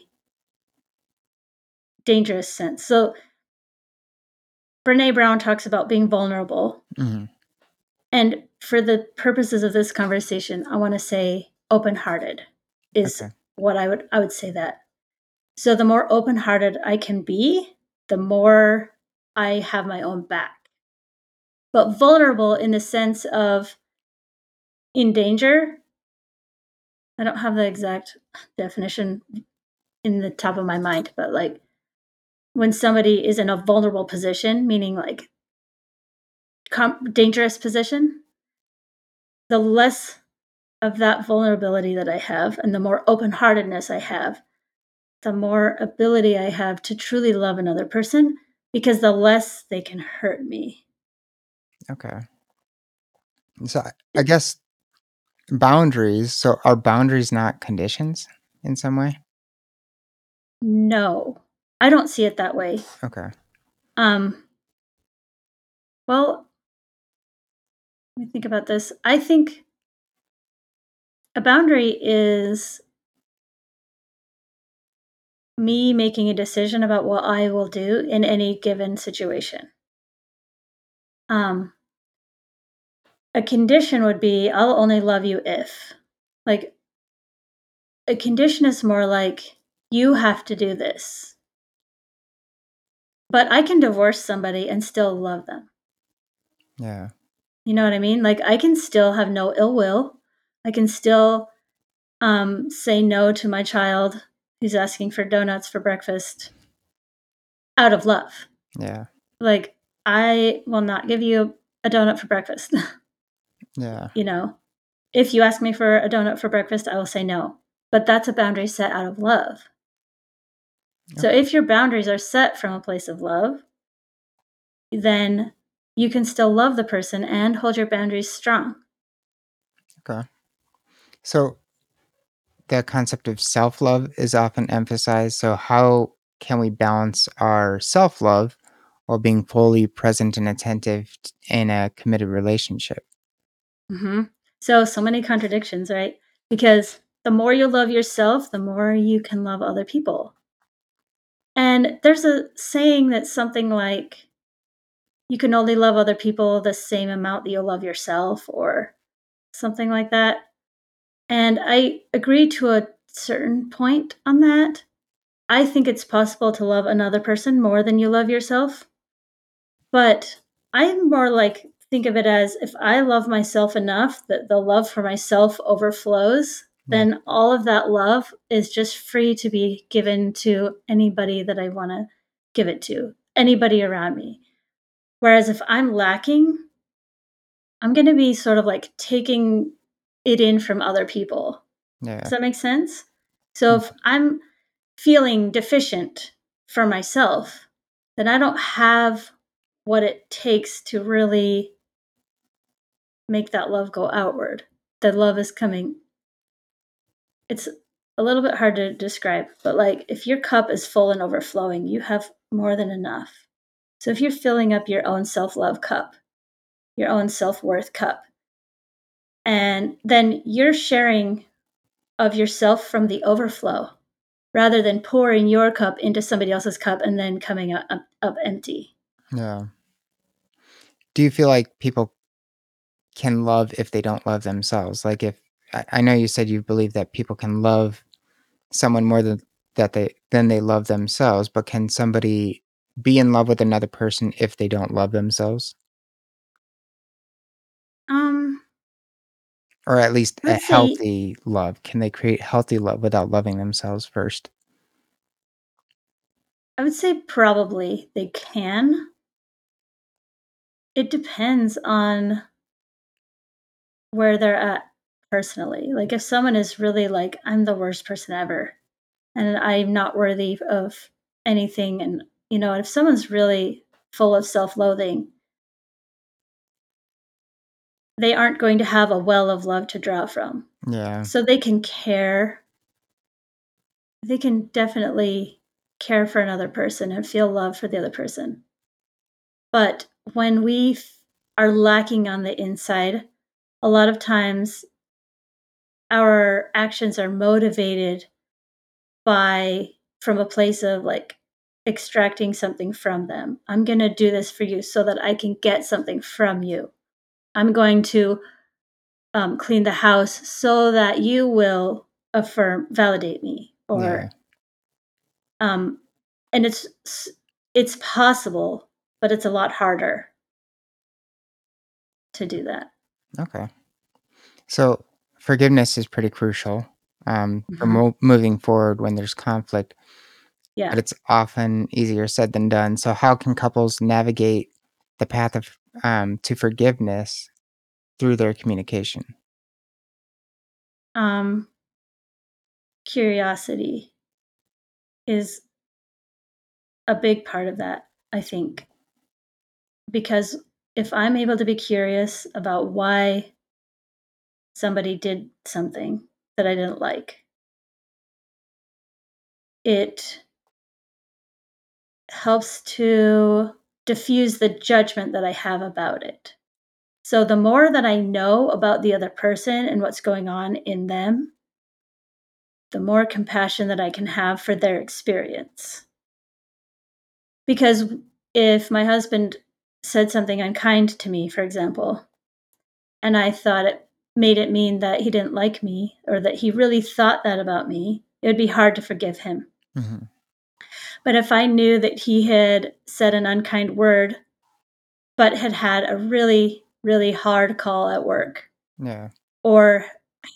dangerous sense. So Brene Brown talks about being vulnerable. hmm And for the purposes of this conversation, I want to say open-hearted is Okay. what I would I would say that. So the more open-hearted I can be, the more I have my own back. But vulnerable in the sense of in danger. I don't have the exact definition in the top of my mind, but like when somebody is in a vulnerable position, meaning like com- dangerous position, the less of that vulnerability that I have and the more open heartedness I have, the more ability I have to truly love another person because the less they can hurt me. Okay. So I- I guess boundaries. So are boundaries not conditions in some way? No, I don't see it that way. Okay. Um, well, let me think about this. I think a boundary is me making a decision about what I will do in any given situation. Um, a condition would be I'll only love you if. Like a condition is more like you have to do this. But I can divorce somebody and still love them. Yeah. You know what I mean? Like I can still have no ill will. I can still um, say no to my child who's asking for donuts for breakfast out of love. Yeah. Like I will not give you a donut for breakfast. Yeah. you know, if you ask me for a donut for breakfast, I will say no. But that's a boundary set out of love. So if your boundaries are set from a place of love, then you can still love the person and hold your boundaries strong. Okay. So the concept of self love is often emphasized. So, how can we balance our self love while being fully present and attentive in a committed relationship? Hmm So, so many contradictions, right? Because the more you love yourself, the more you can love other people. And there's a saying that's something like, you can only love other people the same amount that you love yourself, or something like that. And I agree to a certain point on that. I think it's possible to love another person more than you love yourself. But I'm more like think of it as if I love myself enough that the love for myself overflows, yeah. then all of that love is just free to be given to anybody that I want to give it to, anybody around me. Whereas if I'm lacking, I'm going to be sort of like taking it in from other people. Yeah. Does that make sense? So hmm. if I'm feeling deficient for myself, then I don't have what it takes to really make that love go outward. The love is coming. It's a little bit hard to describe, but like if your cup is full and overflowing, you have more than enough. So if you're filling up your own self love cup, your own self worth cup, and then you're sharing of yourself from the overflow rather than pouring your cup into somebody else's cup and then coming up, up, up empty. Yeah. Do you feel like people can love if they don't love themselves? Like if I, know you said you believe that people can love someone more than that they than they love themselves, but can somebody be in love with another person if they don't love themselves? Um or at least a say- healthy love? Can they create healthy love without loving themselves first? I would say probably they can. It depends on where they're at personally. Like if someone is really like I'm the worst person ever and I'm not worthy of anything and you know, if someone's really full of self-loathing, they aren't going to have a well of love to draw from. Yeah. So they can care. They can definitely care for another person and feel love for the other person. But when we f- are lacking on the inside, a lot of times our actions are motivated by from a place of like extracting something from them. I'm going to do this for you so that I can get something from you. I'm going to um, clean the house so that you will affirm, validate me, or, yeah. um, and it's it's possible, but it's a lot harder to do that. Okay, so forgiveness is pretty crucial um, for mo- moving forward when there's conflict, Yeah. but it's often easier said than done. So, how can couples navigate the path of um, to forgiveness through their communication? um, curiosity is a big part of that, I think. Because if I'm able to be curious about why somebody did something that I didn't like, it helps to diffuse the judgment that I have about it. So the more that I know about the other person and what's going on in them, the more compassion that I can have for their experience. Because if my husband said something unkind to me, for example, and I thought it made it mean that he didn't like me or that he really thought that about me, it would be hard to forgive him. Mm-hmm. But if I knew that he had said an unkind word, but had had a really, really hard call at work, yeah, or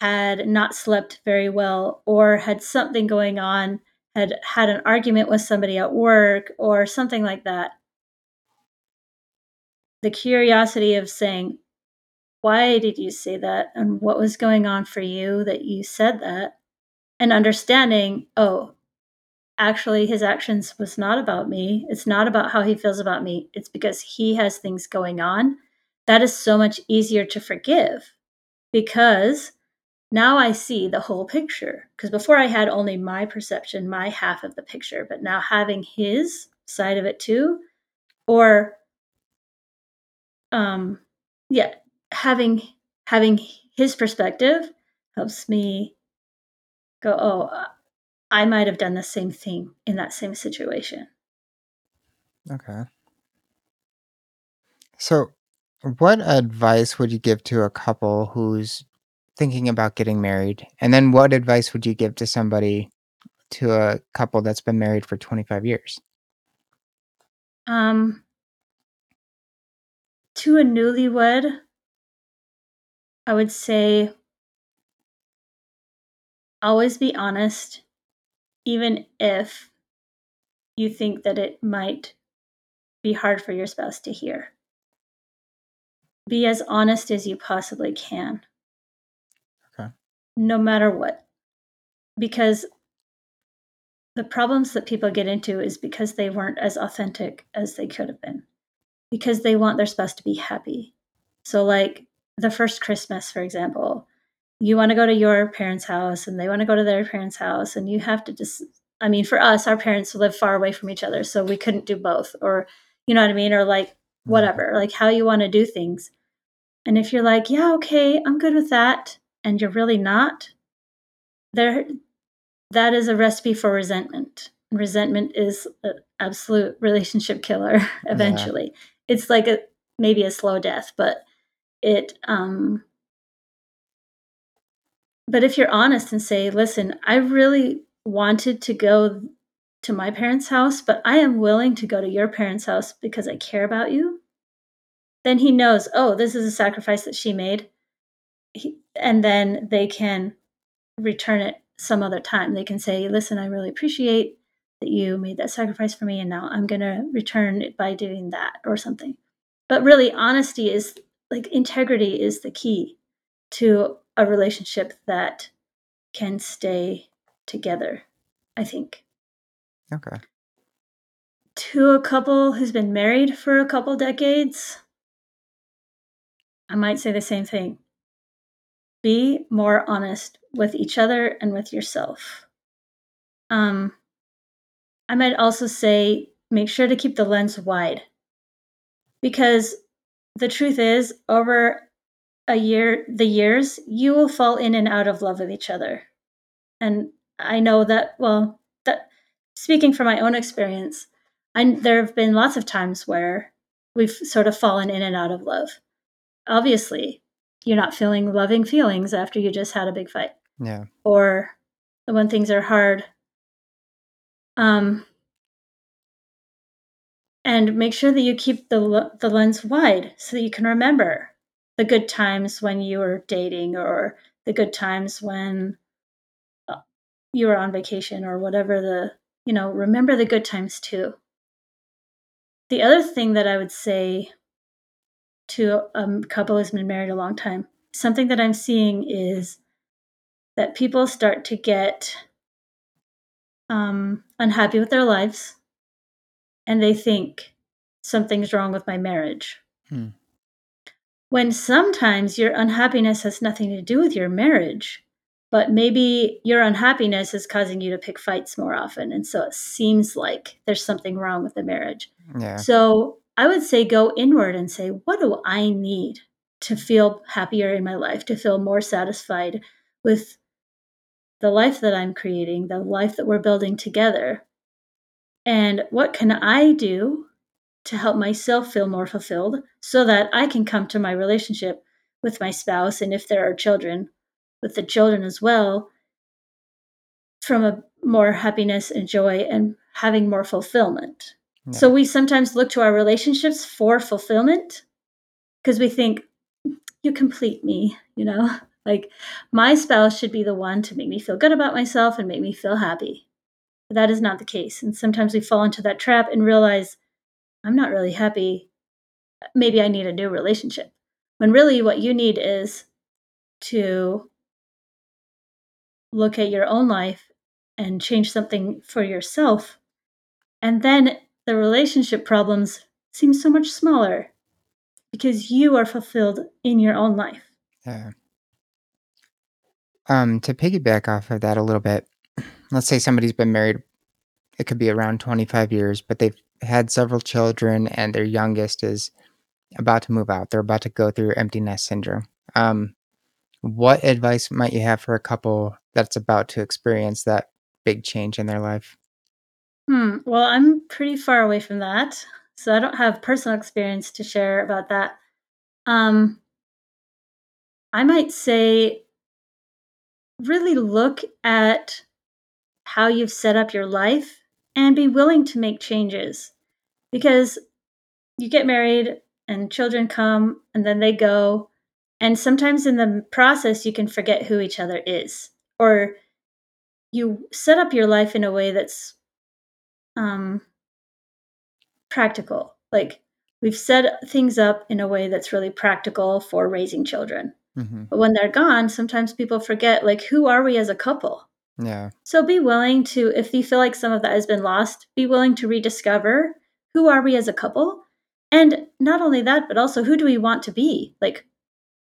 had not slept very well, or had something going on, had had an argument with somebody at work, or something like that, the curiosity of saying, why did you say that? And what was going on for you that you said that? And understanding, oh, actually, his actions was not about me. It's not about how he feels about me. It's because he has things going on. That is so much easier to forgive because now I see the whole picture. Because before I had only my perception, my half of the picture, but now having his side of it too, or um, yeah, having having his perspective helps me go, oh, I might have done the same thing in that same situation. Okay. So, what advice would you give to a couple who's thinking about getting married? And then what advice would you give to somebody to a couple that's been married for 25 years? Um to a newlywed, I would say always be honest, even if you think that it might be hard for your spouse to hear. Be as honest as you possibly can. Okay. No matter what. Because the problems that people get into is because they weren't as authentic as they could have been. Because they want their spouse to be happy. So, like, the first Christmas, for example, you want to go to your parents' house and they want to go to their parents' house, and you have to just, I mean, for us, our parents live far away from each other, so we couldn't do both, or, you know what I mean? Or like, mm-hmm. whatever, like how you want to do things. And if you're like, yeah, okay, I'm good with that, and you're really not, there, that is a recipe for resentment. Resentment is an absolute relationship killer eventually. Yeah. It's like a maybe a slow death, but it um but if you're honest and say listen i really wanted to go to my parents house but i am willing to go to your parents house because i care about you then he knows oh this is a sacrifice that she made. He, and then they can return it some other time. They can say listen i really appreciate that you made that sacrifice for me and now i'm going to return it by doing that or something but really honesty is like integrity is the key to a relationship that can stay together, I think. Okay. To a couple who's been married for a couple decades, I might say the same thing. Be more honest with each other and with yourself. Um, I might also say make sure to keep the lens wide because the truth is, over a year, the years, you will fall in and out of love with each other. And I know that, well, that speaking from my own experience, I, there have been lots of times where we've sort of fallen in and out of love. Obviously, you're not feeling loving feelings after you just had a big fight. Yeah. Or when things are hard. Um, and make sure that you keep the the lens wide so that you can remember the good times when you were dating or the good times when uh, you were on vacation or whatever the you know remember the good times too. The other thing that i would say to a couple who's been married a long time something that i'm seeing is that people start to get um, unhappy with their lives and they think something's wrong with my marriage. Hmm. When sometimes your unhappiness has nothing to do with your marriage, but maybe your unhappiness is causing you to pick fights more often. And so it seems like there's something wrong with the marriage. Yeah. So I would say go inward and say, what do I need to feel happier in my life, to feel more satisfied with the life that I'm creating, the life that we're building together? And what can I do to help myself feel more fulfilled so that I can come to my relationship with my spouse, and if there are children, with the children as well, from a more happiness and joy and having more fulfillment. Yeah. So we sometimes look to our relationships for fulfillment because we think, you complete me, you know? Like my spouse should be the one to make me feel good about myself and make me feel happy. But that is not the case. And sometimes we fall into that trap and realize I'm not really happy. Maybe I need a new relationship. When really what you need is to look at your own life and change something for yourself. And then the relationship problems seem so much smaller because you are fulfilled in your own life. Yeah. Um, to piggyback off of that a little bit, let's say somebody's been married, it could be around 25 years, but they've had several children and their youngest is about to move out. They're about to go through empty nest syndrome. Um, what advice might you have for a couple that's about to experience that big change in their life? Hmm. Well, I'm pretty far away from that, so I don't have personal experience to share about that. Um, I might say really look at how you've set up your life and be willing to make changes. Because you get married and children come and then they go and sometimes in the process you can forget who each other is or you set up your life in a way that's um practical. Like we've set things up in a way that's really practical for raising children Mm-hmm. But when they're gone, sometimes people forget, like, who are we as a couple? Yeah. So be willing to, if you feel like some of that has been lost, be willing to rediscover who are we as a couple? And not only that, but also who do we want to be? Like,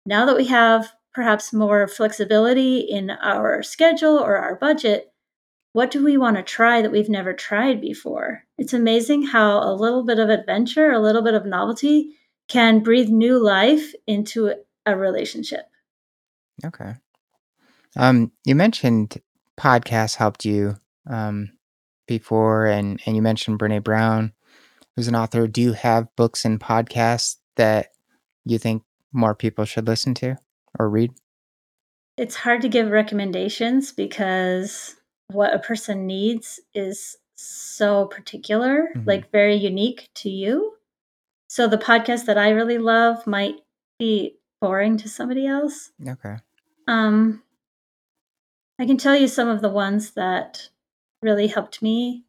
now that we have perhaps more flexibility in our schedule or our budget, what do we want to try that we've never tried before? It's amazing how a little bit of adventure, a little bit of novelty can breathe new life into a relationship. Okay. Um, you mentioned podcasts helped you um, before, and and you mentioned Brene Brown, who's an author. Do you have books and podcasts that you think more people should listen to or read? It's hard to give recommendations because what a person needs is so particular, mm-hmm. like very unique to you. So the podcast that I really love might be boring to somebody else. Okay. Um, I can tell you some of the ones that really helped me.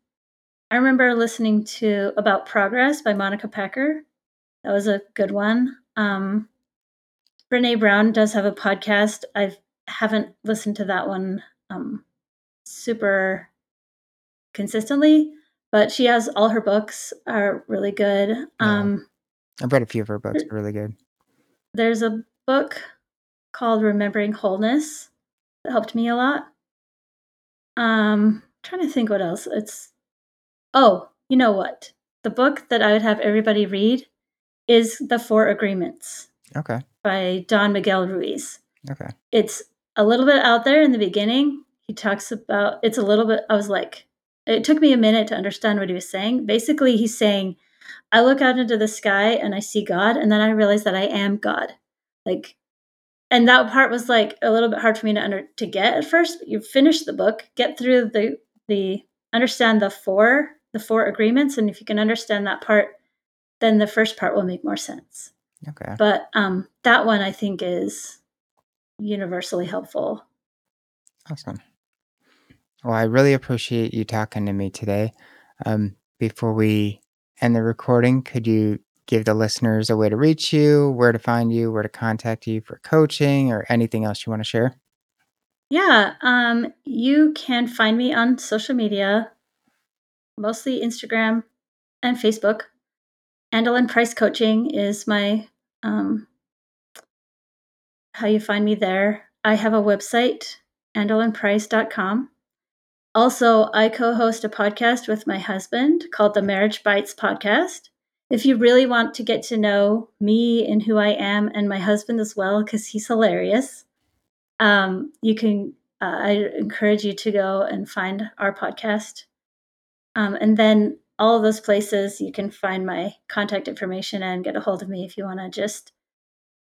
I remember listening to About Progress by Monica Packer. That was a good one. Um, Brene Brown does have a podcast. I haven't listened to that one um, super consistently, but she has all her books are really good. Yeah. Um, I've read a few of her books; really good. There's a book called Remembering Wholeness that helped me a lot. Um, trying to think what else. It's oh, you know what? The book that I would have everybody read is The Four Agreements. Okay. By Don Miguel Ruiz. Okay. It's a little bit out there in the beginning. He talks about it's a little bit I was like it took me a minute to understand what he was saying. Basically, he's saying I look out into the sky and I see God, and then I realize that I am God. Like, and that part was like a little bit hard for me to under to get at first. But you finish the book, get through the the understand the four the four agreements, and if you can understand that part, then the first part will make more sense. Okay. But um, that one I think is universally helpful. Awesome. Well, I really appreciate you talking to me today. Um, before we end the recording, could you give the listeners a way to reach you, where to find you, where to contact you for coaching, or anything else you want to share? Yeah, um, you can find me on social media, mostly Instagram and Facebook. Andelin Price Coaching is my um, how you find me there. I have a website, andelinprice.com. Also, I co host a podcast with my husband called the Marriage Bites Podcast. If you really want to get to know me and who I am and my husband as well, because he's hilarious, um, you can, uh, I encourage you to go and find our podcast. Um, and then all those places, you can find my contact information and get a hold of me if you want to just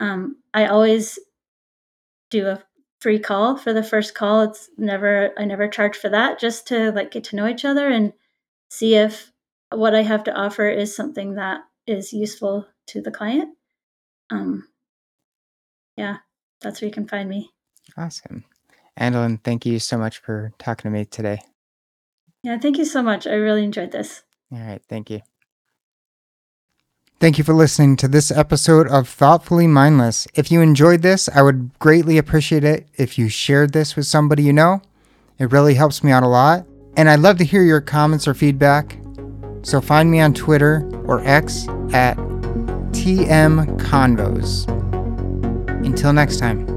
Um, I always do a free call for the first call. It's never I never charge for that, just to like get to know each other and see if what I have to offer is something that is useful to the client. Um, yeah, that's where you can find me. Awesome. Andelin, thank you so much for talking to me today. Yeah, thank you so much. I really enjoyed this. All right, thank you. Thank you for listening to this episode of Thoughtfully Mindless. If you enjoyed this, I would greatly appreciate it if you shared this with somebody you know. It really helps me out a lot. And I'd love to hear your comments or feedback. So find me on Twitter or X at TM Convos. Until next time.